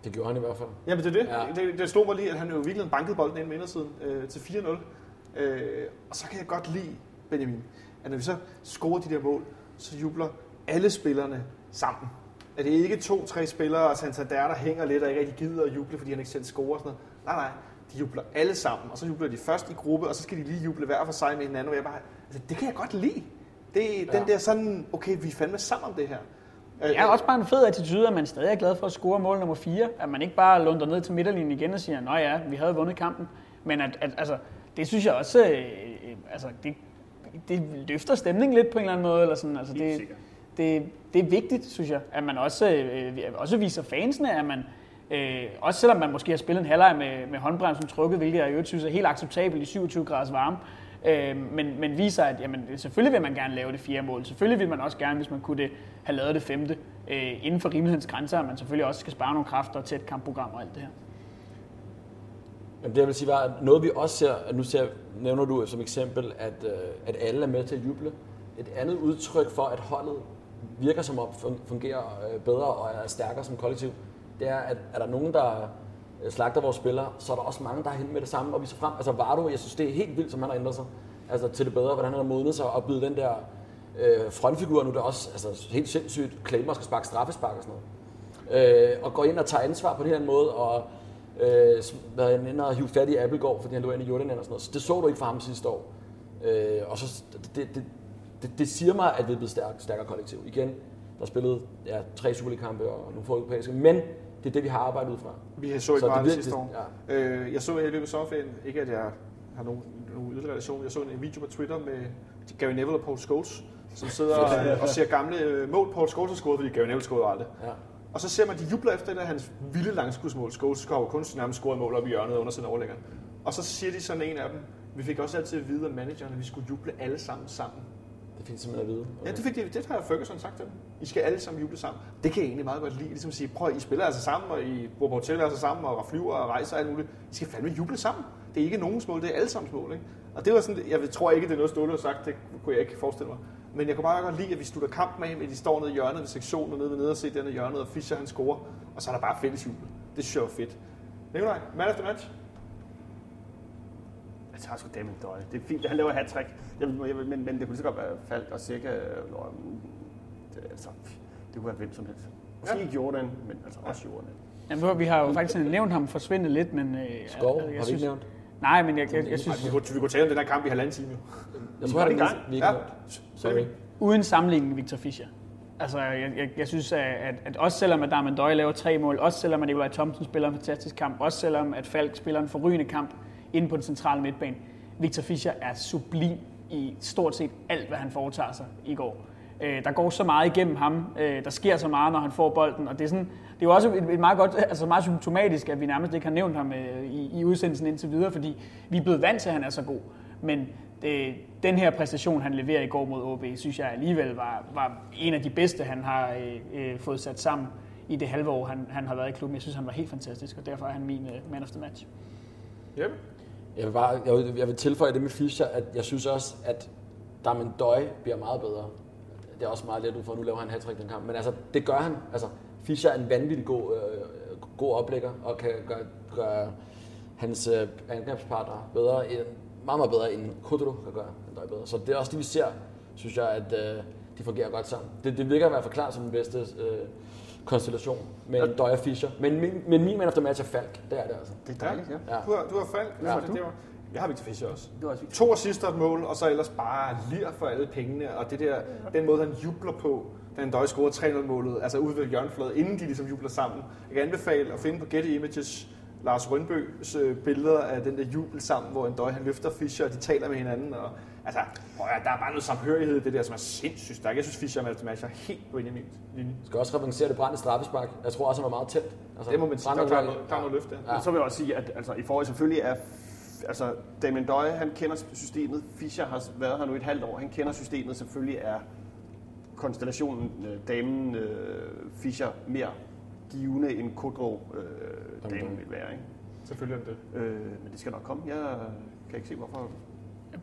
Det gjorde han i hvert fald. Jamen det er det. Ja. Det, det slog mig lige, at han jo virkelig bankede bolden ind med indersiden øh, til 4-0. Øh, og så kan jeg godt lide, Benjamin, at når vi så scorer de der mål, så jubler alle spillerne sammen. At det er ikke to-tre spillere, og Santander, der hænger lidt og ikke rigtig gider at juble, fordi han ikke selv scorer og sådan noget. Nej, nej. De jubler alle sammen, og så jubler de først i gruppe, og så skal de lige juble hver for sig med hinanden. Og jeg bare, altså, det kan jeg godt lide. Det, ja. Den der sådan, okay, vi er fandme sammen om det her. Det er også bare en fed attitude, at man stadig er glad for at score mål nummer 4. At man ikke bare lunder ned til midterlinjen igen og siger, at ja, vi havde vundet kampen. Men at, at altså, det synes jeg også, øh, øh, altså, det, det løfter stemningen lidt på en eller anden måde. Eller sådan. Altså, det, det, det er vigtigt, synes jeg, at man også, øh, også viser fansene, at man, øh, også selvom man måske har spillet en halvleg med, med håndbremsen trukket, hvilket jeg i øvrigt synes er helt acceptabelt i 27 graders varme, øh, men, men viser, at jamen, selvfølgelig vil man gerne lave det fjerde mål. Selvfølgelig vil man også gerne, hvis man kunne det, have lavet det femte, øh, inden for rimelighedens grænser, at man selvfølgelig også skal spare nogle kræfter til et kampprogram og alt det her. Jamen, det jeg vil sige var, at noget vi også ser, at nu ser, nævner du som eksempel, at, øh, at alle er med til at juble. Et andet udtryk for, at holdet virker som om fungerer øh, bedre og er stærkere som kollektiv, det er, at er der nogen, der Øh, slagter vores spillere, så er der også mange, der er hen med det samme og viser frem. Altså Vardo, jeg synes, det er helt vildt, som han har ændret sig altså, til det bedre, hvordan han har modnet sig og blevet den der øh, frontfigur, nu der også altså, helt sindssygt, Claimer skal sparke straffespark og sådan noget. Øh, og går ind og tager ansvar på den her måde, og øh, været inde og hive fat i Appelgaard, fordi han lå ind i Jordan og sådan noget. Så det så du ikke fra ham sidste år. Øh, og så, det, det, det, det, siger mig, at vi er blevet stærk, stærkere kollektiv. Igen, der spillede ja, tre Superliga-kampe og nogle få europæiske, men det er det, vi har arbejdet ud fra. Vi så ikke Så meget det sidste år. ja. Øh, jeg så i løbet af sommerferien, ikke at jeg har nogen, nogen yderligere relation, jeg så en video på Twitter med Gary Neville og Paul Scholes, som sidder og, og ser gamle øh, mål, Paul Scholes har scoret, fordi Gary Neville scorede aldrig. Ja. Og så ser man, de jubler efter det, hans vilde langskudsmål. Scholes har jo kun nærmest scoret mål op i hjørnet under sin overlægger. Og så siger de sådan en af dem, vi fik også altid at vide af manageren, at vi skulle juble alle sammen sammen. Det fik de simpelthen at vide. Ja, det, fik de, det har Ferguson sagt til dem. I skal alle sammen juble sammen. Det kan jeg egentlig meget godt lide. Ligesom at sige, prøv I spiller altså sammen, og I bor på hotelværelser altså sammen, og flyver og rejser og alt muligt. I skal fandme juble sammen. Det er ikke nogens mål, det er alle sammens mål. Ikke? Og det var sådan, jeg tror ikke, det er noget Ståle har sagt, det kunne jeg ikke forestille mig. Men jeg kunne bare godt lide, at vi slutter kampen af med, at de står nede i hjørnet ved sektionen, og nede ved nede og se den hjørnet, og Fischer han scorer, og så er der bare fælles jubel. Det synes jeg var fedt. Nikolaj, man efter match? Jeg tager sgu Damon Døje. Det er fint, han laver hat-trick. Jeg, jeg, men, men det kunne lige så godt være Falk og Sække. Og, det, altså, det kunne være hvem som helst. Måske Ja. ikke Jordan, men altså også Jordan. Jamen, nu- vi har jo faktisk nævnt ham forsvinde lidt, men... Øh, Skov, jeg, har vi synes, ikke nævnt? Nej, men jeg, jeg, jeg Ej, synes, vi, kunne, vi kunne tale om den her kamp i halvanden time. jo. Jeg tror, var det er gang. vi ikke Ja. Sorry. uden sammenligning Victor Fischer. Altså, jeg, jeg, jeg synes, at, at, at også selvom at Darman Døje laver tre mål, også selvom at Nikolaj Thomsen spiller en fantastisk kamp, også selvom at Falk spiller en forrygende kamp inde på den centrale midtbane, Victor Fischer er sublim i stort set alt, hvad han foretager sig i går. Øh, der går så meget igennem ham, øh, der sker så meget, når han får bolden, og det er, sådan, det er jo også et, et meget godt, altså meget symptomatisk, at vi nærmest ikke har nævnt ham øh, i, i udsendelsen indtil videre, fordi vi er blevet vant til, at han er så god. Men øh, den her præstation, han leverer i går mod OB, synes jeg alligevel var, var en af de bedste, han har øh, øh, fået sat sammen i det halve år, han, han har været i klubben. Jeg synes, han var helt fantastisk, og derfor er han min øh, man of the match. Jeppe? Jeg vil, bare, jeg, vil, jeg vil tilføje det med Fischer, at jeg synes også, at Damien Døj bliver meget bedre. Det er også meget let ud for, at nu laver han hat den kamp. Men altså, det gør han. Altså, Fischer er en vanvittig god, øh, god oplægger, og kan gøre, gøre hans øh, angrebspartner bedre, end, meget, meget bedre, end Kudro kan gøre en Døj bedre. Så det er også det, vi ser, synes jeg, at øh, de fungerer godt sammen. Det, det virker i hvert fald klart som den bedste øh, konstellation med en Døj og Fischer. Men, min- men min man the match er Falk. Det er det altså. Det er dejligt, ja. Ja. Du har, du har Falk. Ja, det var, jeg har Victor Fischer også. Det var også vigtigt. To assister et mål, og så ellers bare lir for alle pengene. Og det der, den måde, han jubler på, da en døj scorer 3-0-målet, altså ude ved hjørnefladet, inden de ligesom jubler sammen. Jeg kan anbefale at finde på Getty Images Lars Rønbøs øh, billeder af den der jubel sammen, hvor en døj han løfter Fischer, og de taler med hinanden. Og, altså, prøv at, der er bare noget samhørighed i det der, som er sindssygt stærkt. Jeg synes, Fischer er med match er helt på en af min linje. skal også repræsentere det brændte straffespark. Jeg tror også, han var meget tæt. Altså, Det må man sige. Der er noget, der er noget løft der. Ja. Men så vil jeg også sige, at altså, i forhold selvfølgelig er altså, Damien Døje, han kender systemet. Fischer har været her nu et halvt år. Han kender systemet. Selvfølgelig er konstellationen øh, damen øh, Fischer mere givende end Kudro øh, damen vil være. Ikke? Selvfølgelig er det det. Øh, men det skal nok komme. Jeg kan ikke se, hvorfor.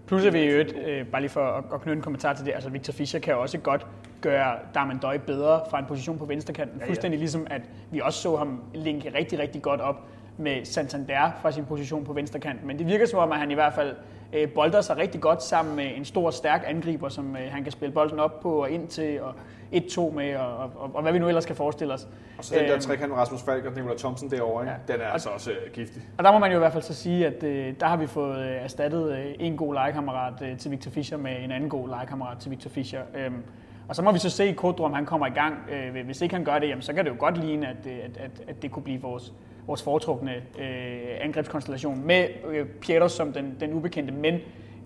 Plus at vi i øvrigt, øh, bare lige for at, at knytte en kommentar til det, altså Victor Fischer kan også godt gøre Darman Døj bedre fra en position på venstrekanten. Ja, Ja, ja. Fuldstændig ligesom, at vi også så ham linke rigtig, rigtig godt op med Santander fra sin position på venstrekanten. Men det virker som om, at han i hvert fald øh, bolder sig rigtig godt sammen med en stor, stærk angriber, som øh, han kan spille bolden op på og ind til, og 1-2 med, og, og, og, og hvad vi nu ellers kan forestille os. Og så den der Øhm, trekant med Rasmus Falk og Nicolai Thomsen derovre, ikke? Ja. den er altså også øh, giftig. Og der må man jo i hvert fald så sige, at øh, der har vi fået øh, erstattet øh, en god legekammerat øh, til Victor Fischer med en anden god legekammerat til Victor Fischer. Øhm, og så må vi så se i Kodro, om han kommer i gang. Øh, hvis ikke han gør det, jamen, så kan det jo godt ligne, at, øh, at, at, at det kunne blive vores, vores foretrukne øh, angrebskonstellation med øh, Pieters som den, den ubekendte. Men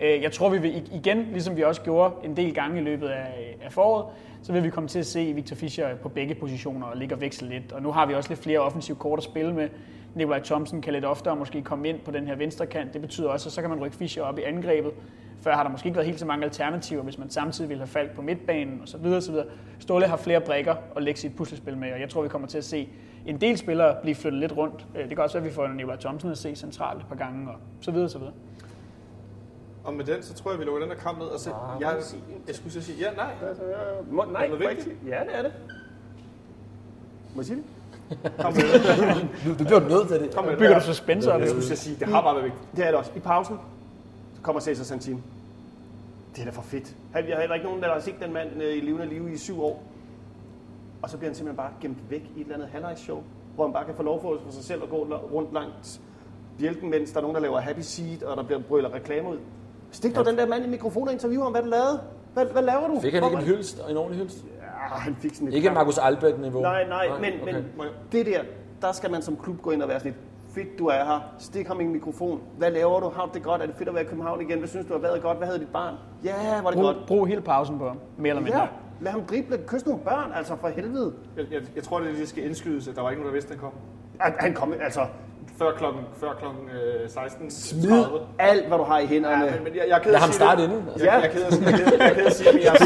øh, jeg tror, vi vil igen, ligesom vi også gjorde en del gange i løbet af, af foråret, så vil vi komme til at se Victor Fischer på begge positioner og ligge og veksle lidt. Og nu har vi også lidt flere offensive kort at spille med. Nikolaj Thomsen kan lidt oftere måske komme ind på den her venstre kant. Det betyder også, at så kan man rykke Fischer op i angrebet. Før har der måske ikke været helt så mange alternativer, hvis man samtidig vil have faldt på midtbanen osv. osv. Ståle har flere brækker at lægge sit puslespil med, og jeg tror, vi kommer til at se en del spillere blive flyttet lidt rundt. Øh, Det kan også være, at vi får Nikolaj Thomsen at se centralt et par gange, og så videre, så videre. Og med den, så tror jeg, vi lukker den der kamp ned. Og så, Ah, jeg, jeg skulle så sige, ja, nej. Altså, jeg, må, nej, Er det sige- Ja, det er det. Må jeg sige det? Kom med. Du, du bliver nødt til det. Kom med. Bygger du suspense op? Jeg skulle så sige, det har bare været vigtigt. Det er det også. I pausen så kommer Cesar Santin. Det er da for fedt. Jeg har heller ikke nogen, der har set den mand øh, i levende liv i syv år. Og så bliver han simpelthen bare gemt væk i et eller andet halvlejsshow, hvor han bare kan få lov for sig selv at gå rundt langs bjælken, mens der er nogen, der laver happy seat, og der bliver brøler reklamer ud. Stik dog den der mand i mikrofonen og interview ham, hvad du lavede. Hvad, hvad laver du? Fik han ikke en hyldst, en ordentlig hyldst? Ja, han fik sådan et Ikke. Markus Albert-niveau? Nej, nej, men, okay. men det der, der skal man som klub gå ind og være sådan lidt, fedt du er her, stik ham i en mikrofon, hvad laver du, har du det godt, er det fedt at være i København igen, hvad synes du har været godt, hvad havde dit barn? Ja, var det Brug, godt. brug hele pausen på ham, mere eller mindre. Ja, lad ham drible, kysse nogle børn, altså for helvede. Jeg, jeg, jeg tror, det lige skal indskydes, at der var ikke nogen, der vidste, at den kom. At han kom, altså, før klokken, før klokken øh, 16. Smid alt, hvad du har i hænderne. Ja, men, men jeg, jeg er ked Lad ham starte det. inden. Jeg, jeg, er ked jeg, er ked- jeg er ked at sige, at jeg er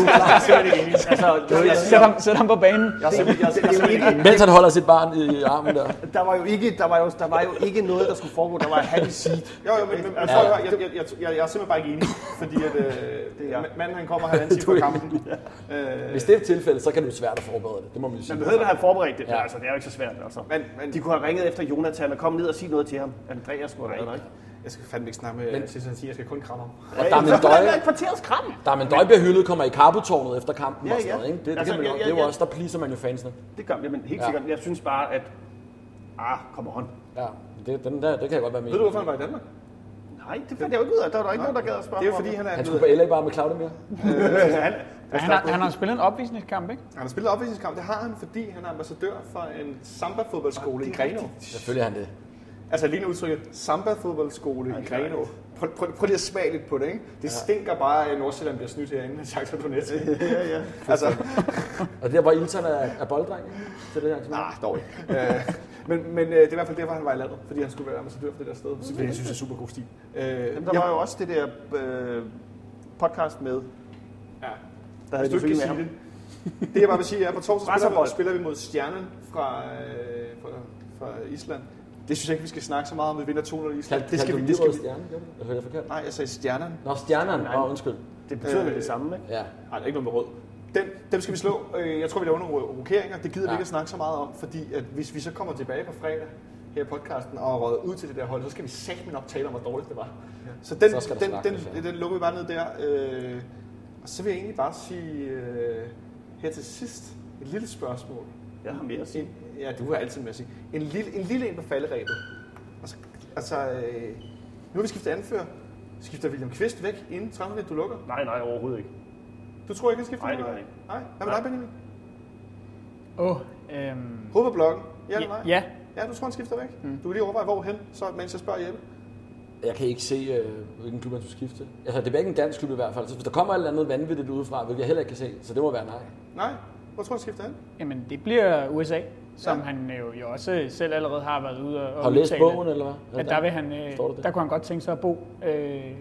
simpelthen ikke enig. Altså, Jeg, jeg, Sæt ham, sæt ham på banen. jeg, er simpelthen- jeg, er jeg, er ikke Mens han holder sit barn i, i armen der. der var jo ikke, der var jo, der var jo ikke noget, der skulle foregå. Der var happy seat. Jo, jo, men, men, høre, jeg, jeg, jeg, jeg, jeg er simpelthen bare ikke enig, fordi at, øh, jeg. manden han kommer halvanden time før kampen. Øh, Hvis det er tilfældet, så kan det jo svært at forberede det. Det må man sige. Man behøvede at have forberedt det. Ja. Ja. Altså, det er jo ikke så svært. Altså. men, men De kunne have ringet efter Jonathan og komme ned og sige noget til ham. Andreas skulle have været der, ikke? jeg skal fandme ikke snakke med Men- Sissel jeg skal kun kramme ham. Og er en han døje, være et kvarters kram. der er en døje bliver hyldet, kommer i karpotårnet efter kampen Ja, og sådan ja. noget. Ikke? Det, det, Altså, kan man, jo- ja, ja, det er jo ja. også, der pleaser man jo fansene. Det gør jeg, men helt Ja. sikkert. Jeg synes bare, at... Ah, come on. Ja, det, den der, det kan jeg godt være med. Ved du, hvorfor han var i Danmark? Nej, det fandt jeg jo ikke ud af. Der var der ikke nogen, der gad at spørge Det er fordi, han er Han skulle på LA bare med Claudia han, Han har, han har spillet en opvisningskamp, ikke? han har spillet opvisningskamp. Det har han, fordi han er ambassadør for en samba-fodboldskole i Grenå. Selvfølgelig er han det. Altså lige nu udtrykket samba-fodboldskole i Grenå. Prøv, prøv, prøv lige at smage lidt på det, ikke? Det stinker bare, at Nordsjælland bliver snydt herinde af Shakhtar Donetsk. ja, ja. altså, Og der var Ilton er, er bolddreng til det her. nej, dog ikke. Øh, men men øh, det er i hvert fald derfor, han var i landet, fordi han skulle være ambassadør for det der sted. Så jeg synes, det er super god stil. Øh, Jamen, der var jo også det der øh, podcast med, ja. der havde Hvis du ikke kan med sige ham. det. Det jeg bare vil sige er, at på torsdag spiller, spiller vi mod Stjernen fra, øh, fra, fra Island. Det synes jeg ikke, vi skal snakke så meget om, vi vinder 200 i Island. Kald, det skal vi, du det skal vi. stjerne, gør? Jeg hørte det forkert. Nej, jeg sagde Stjernen. Nå, stjerneren. Nej. Åh, oh, undskyld. Det betyder vel Øh, det samme, ikke? Ja. Nej, der er ikke noget med rød. Den, dem skal vi slå. Øh, Jeg tror, vi laver nogle rokeringer. Det gider ja. vi ikke at snakke så meget om, fordi at hvis vi så kommer tilbage på fredag her i podcasten og røget ud til det der hold, så skal vi sætte nok tale om, hvor dårligt det var. Ja. Så den, Så den, den, den, den lukker vi bare ned der. Øh, og så vil jeg egentlig bare sige øh, her til sidst et lille spørgsmål. Jeg har mere at sige. Ja, du har altid med at sige. En lille, en lille en på falderæbet. Altså, altså øh, nu har vi skiftet anfører. Skifter William Kvist væk inden transfervinduet du lukker? Nej, nej, overhovedet ikke. Du tror ikke, han skifter? Nej, det jeg ikke. Nej, hvad med Nej. dig, Benjamin? Åh, oh, øhm, Hoved på blokken. Ja eller nej? ja. Ja, du tror, han skifter væk? Mm. Du kan lige overveje, hvorhen, så, mens jeg spørger Jeppe. Jeg kan ikke se, øh, hvilken klub han skulle skifte. Altså, det er ikke en dansk klub i hvert fald. Så hvis der kommer et eller andet vanvittigt udefra, hvilket jeg heller ikke kan se, så det må være nej. Nej? Hvor tror du, han skifter hen? Jamen, det bliver USA, som Ja. han jo, jo også selv allerede har været ude og, Har du læst bogen, eller hvad? At der, vil han, øh, der kunne han godt tænke sig at bo øh, Okay,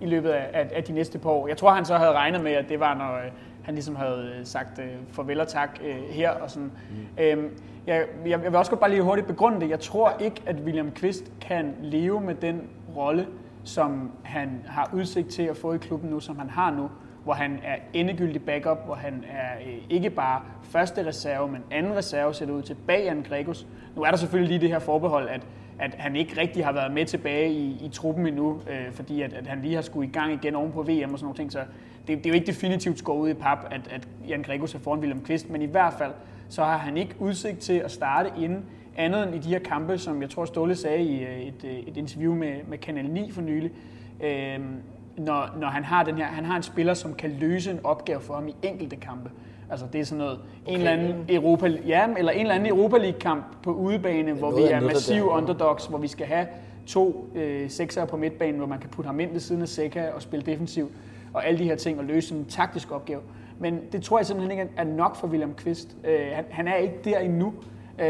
i løbet af, af, af de næste par år. Jeg tror, han så havde regnet med, at det var, når øh, han ligesom havde øh, sagt øh, farvel og tak øh, her. Og sådan. Mm. Øhm, jeg, jeg, jeg vil også godt bare lige hurtigt begrunde det. Jeg tror ikke, at William Kvist kan leve med den rolle, som han har udsigt til at få i klubben nu, som han har nu, hvor han er endegyldig backup, hvor han er øh, ikke bare første reserve, men anden reserve ser det ud til bag Jan Gregus. Nu er der selvfølgelig lige det her forbehold, at, at han ikke rigtig har været med tilbage i, i truppen endnu, øh, fordi at, at han lige har skulle i gang igen oven på VM og sådan nogle ting, så det, det er jo ikke definitivt skåret ud i pap, at, at Jan Gregus er foran William Kvist, men i hvert fald så har han ikke udsigt til at starte inden andet end i de her kampe, som jeg tror Ståle sagde i øh, et, øh, et interview med, med Kanal 9 for nylig, øh, når, når han har den her, han har en spiller, som kan løse en opgave for ham i enkelte kampe. Altså det er sådan noget, okay. en eller anden Europa, ja, eller en eller anden Europa League kamp på udebane, hvor vi er noget, der massive der, ja. underdogs, hvor vi skal have to øh, sekser på midtbanen, hvor man kan putte ham ind ved siden af Seca og spille defensiv, og alle de her ting, og løse en taktisk opgave. Men det tror jeg simpelthen ikke er nok for William Kvist. Øh, han, han er ikke der endnu. Øh,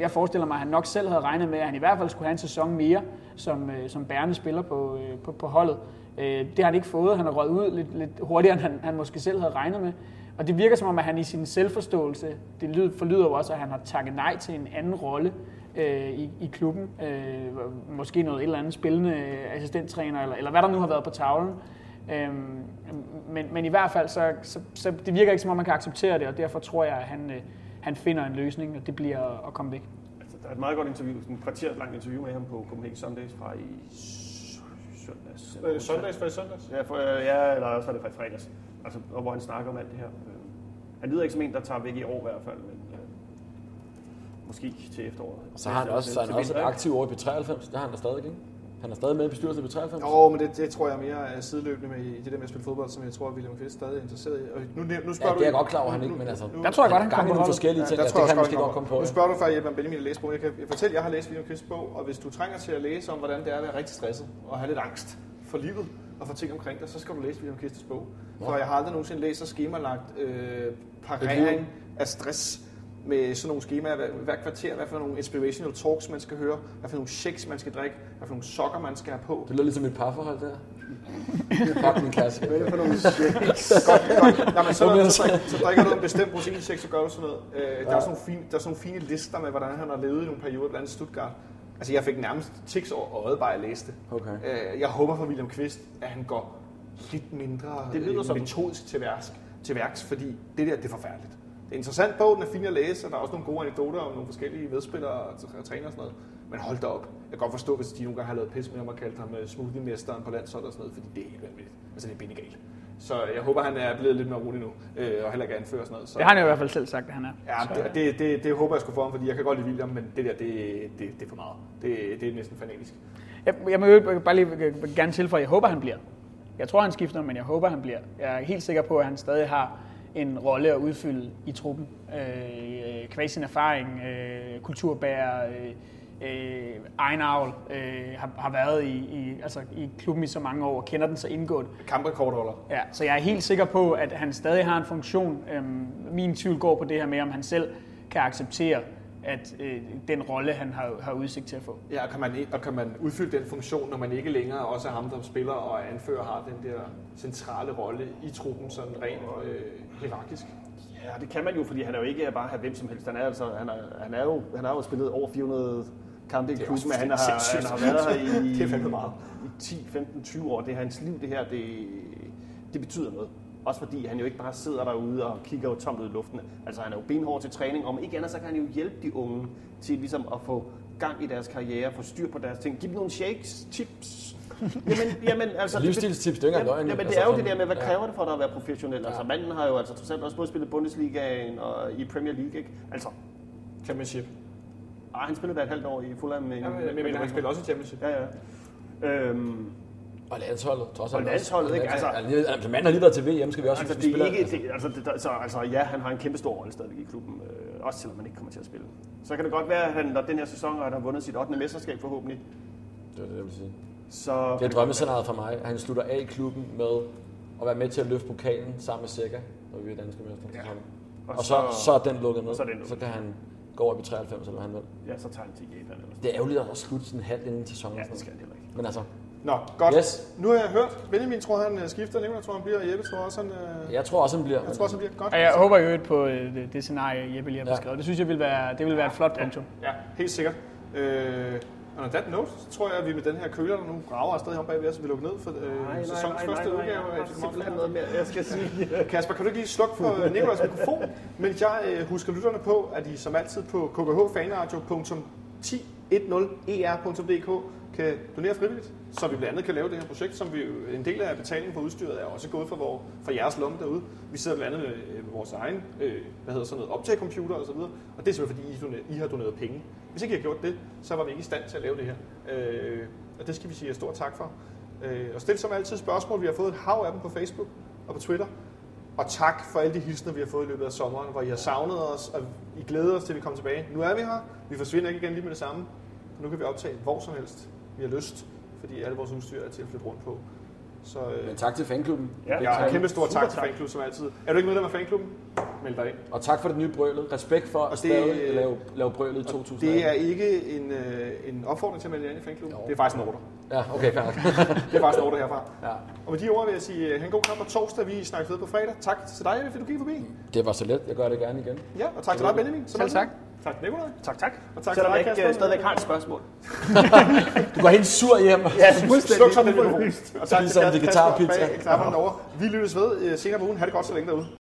jeg forestiller mig, at han nok selv havde regnet med, at han i hvert fald skulle have en sæson mere som, øh, som bærende spiller på, øh, på, på holdet. Øh, det har han ikke fået. Han har røget ud lidt, lidt hurtigere, end han, han måske selv havde regnet med. Og det virker som om, at han i sin selvforståelse, det lyder, forlyder jo også, at han har takket nej til en anden rolle øh, i, i klubben. Øh, måske noget et eller andet spillende assistenttræner, eller, eller hvad der nu har været på tavlen. Øh, men, men i hvert fald, så, så, så det virker ikke som om, man kan acceptere det, og derfor tror jeg, at han, øh, han finder en løsning, og det bliver at, at komme væk. Altså, der er et meget godt interview, sådan en kvarter langt interview med ham på Copenhagen Sundays fra i søndags. Øh, søndags for i søndags? Ja, for, øh, ja, eller også var det fra fredags. Altså, og hvor han snakker om alt det her. Øh, Han lyder ikke som en, der tager væk i år i hvert fald, men øh, måske til efteråret. Så har han også, så er han også vinter, aktiv over i B93. Det har han da stadig, ikke? Han er stadig med i bestyrelsen i B93. Jo, men det, det tror jeg mere er sideløbende med i det der med at spille fodbold, som jeg tror, at William Kvist stadig er interesseret i. Og nu, nu Ja, spørger det er jeg godt klar over, han ikke, men altså... nu- Der tror jeg godt, han kommer på nogle forskellige ting, der ja, tror det jeg kan måske godt komme på. Nu ja. spørger du faktisk Jeppe om Benjamin at læse bogen. Jeg kan jeg fortælle, at jeg har læst William Kvists bog, og hvis du trænger til at læse om, hvordan det er at være rigtig stresset og have lidt angst for livet og for ting omkring dig, så skal du læse William Kvists bog. For jeg har aldrig nogensinde læst så skemalagt øh, parering af stress med sådan nogle skemaer hver, hver kvarter, hvad for nogle inspirational talks man skal høre, hvad for nogle shakes man skal drikke, hvad for nogle sokker man skal have på. Det lyder ligesom et parforhold der. Fuck min kæreste. Hvad er det for nogle shakes? godt, godt. Jamen, så, så, så, så drikker du en bestemt proteinshake, så gør du sådan noget. Øh, der, er sådan nogle fine, der er sådan nogle fine lister med, hvordan han har levet i nogle perioder, blandt andet Stuttgart. Altså, jeg fik nærmest tics over øjet, bare jeg læste. Okay. Øh, jeg håber for William Kvist, at han går lidt mindre Det lyder øh, som- metodisk til værks, til værks, fordi det der, det er forfærdeligt. Det er en interessant bog, den er fin at læse, og der er også nogle gode anekdoter om nogle forskellige medspillere og træner og sådan noget. Men hold da op. Jeg kan godt forstå, hvis de nogle gange har lavet pis med ham og kaldt ham øh, smoothie-mesteren på landsholdet og sådan noget, fordi det er helt vanvittigt. Altså, det er bindegalt. Så jeg håber, han er blevet lidt mere rolig nu, øh, og heller ikke anfører sådan noget. Så, Det har han jo i hvert fald selv sagt, at han er. Ja, Så- det, det, det, det, håber jeg skulle få ham, fordi jeg kan godt lide William, men det der, det, det, det er for meget. Det, det er næsten fanatisk. Jeg, jeg må jo bare lige gerne tilføje, at jeg håber, han bliver. Jeg tror, han skifter, men jeg håber, han bliver. Jeg er helt sikker på, at han stadig har en rolle at udfylde i truppen. Øh, kvæg sin erfaring, øh, kulturbærer, øh, øh, egen avl, øh, har, har været i, i, altså, i klubben i så mange år og kender den så indgående. Kamprekordholder. Ja, så jeg er helt sikker på, at han stadig har en funktion. Øhm, min tvivl går på det her med, om han selv kan acceptere, at øh, den rolle, han har, har udsigt til at få. Ja, og kan, man, og kan man udfylde den funktion, når man ikke længere også er ham, der spiller og anfører, har den der centrale rolle i truppen, sådan rent øh, hierarkisk? Ja, det kan man jo, fordi han er jo ikke bare have hvem som helst. Han er, altså, han er, han er, jo, han har jo spillet over 400 kampe i er klubben, men han har, han har været her i, Det er fandme meget. i 10, 15, 20 år. Det er hans liv, det her. Det, det betyder noget. Også fordi han jo ikke bare sidder derude og kigger jo tomt ud i luften. Altså han er jo benhård til træning, og om ikke andet, så kan han jo hjælpe de unge til ligesom at få gang i deres karriere, få styr på deres ting. Giv dem nogle shakes, tips. Jamen, jamen altså... Livsstilstips, det er ikke engang løgn, Jamen, det er jo Altså, det der med, hvad ja. kræver det for dig at være professionel? Altså Ja. manden har jo altså trods alt også både spillet Bundesligaen og i Premier League, ikke? Altså, Championship. ah, han spillede da et halvt år i Fulham med... Ja, men, men, men han spiller også i Championship. Ja, ja. Øhm, Og landsholdet, trods alt. Og landsholdet, ikke? Altså, Altså- altså, altså, manden har lige været til VM, skal vi også altså, det er ikke, det, altså, det, så, altså, ja, han har en kæmpe stor rolle stadigvæk i klubben, øh, også selvom man ikke kommer til at spille. Så kan det godt være, at han, når den her sæson har vundet sit 8. mesterskab forhåbentlig, Det er det, jeg vil sige. så... Det er drømmescenariet for mig, han slutter af i klubben med at være med til at løfte pokalen sammen med Sækker, når vi er danske mester. Ja. Og så, så er den lukket ned. så den lukket. så kan han gå op i 93, eller hvad han vil. Ja, så tager han til Japan eller sådan Det er ærgerligt at slutte sådan halvt inden sæsonen. Ja, og det skal han heller ikke. Men altså, Nå, godt. Yes. Nu har jeg hørt, Benjamin tror, han øh, skifter, Nicolai tror, han bliver, og Jeppe tror også, han, øh, jeg tror også, han bliver. jeg tror også, han bliver godt. Og jeg håber jo ikke på øh, det, det scenarie, Jeppe lige har Ja. beskrevet. Det synes jeg vil være, det vil være et flot punktum. Ja, helt sikkert. Øh, og on that note, så tror jeg, at vi med den her køler, der nu graver afsted om bagved, så vi lukker ned for øh, sæsonens første udgave af FC simpelthen noget mere, jeg skal sige. Kasper, kan du ikke lige slukke for Nikolajs mikrofon, mens jeg øh, husker lytterne på, at I som altid på kkhfanradio.1010er.dk kan donere frivilligt, så vi blandt andet kan lave det her projekt, som vi en del af betalingen på udstyret er også gået fra, vor, fra jeres lomme derude. Vi sidder blandt andet med vores egen øh, hvad hedder sådan noget, optagecomputer og så videre, og det er simpelthen fordi, I, doner, I har doneret penge. Hvis ikke I har gjort det, så var vi ikke i stand til at lave det her. Øh, og det skal vi sige stor tak for. Øh, og stil som altid spørgsmål. Vi har fået et hav af dem på Facebook og på Twitter. Og tak for alle de hilsner, vi har fået i løbet af sommeren, hvor I har savnet os, og I glæder os til, at vi kommer tilbage. Nu er vi her. Vi forsvinder ikke igen lige med det samme. Nu kan vi optage hvor som helst. Vi har lyst, fordi alle vores udstyr er til at flytte rundt på. Så øh, Men tak til fanklubben. Ja. ja, kæmpe stor tak til tak. fanklubben som altid. Er du ikke medlem af fanklubben? Meld dig ind. Og tak for det nye brølet. Respekt for Og at det- stadig lave, lave brølet i Og 2018. det er ikke en, øh, en opfordring til at melde jer ind i fanklubben. Jo. Det er faktisk en ordre. Ja, okay, fair. Det er faktisk en ordre herfra. ja. Og med de ord vil jeg sige, øh, have en god kamp på torsdag. Vi snakkes ved på fredag. Tak til dig, fordi du gik forbi. Det var så let. Jeg gør det gerne igen. Ja, og tak til dig, Benjamin. Selv altid. tak. Tak til Nikolaj. Tak, tak. Og tak Selvom jeg ikke Kasper. stadigvæk har et spørgsmål. Du går helt sur hjem. Ja, Sluk så den mikrofon. Og tak til Ligesom Kasper bag knapperne. Vi lyttes ved øh, senere på ugen. Ha' det godt så længe derude.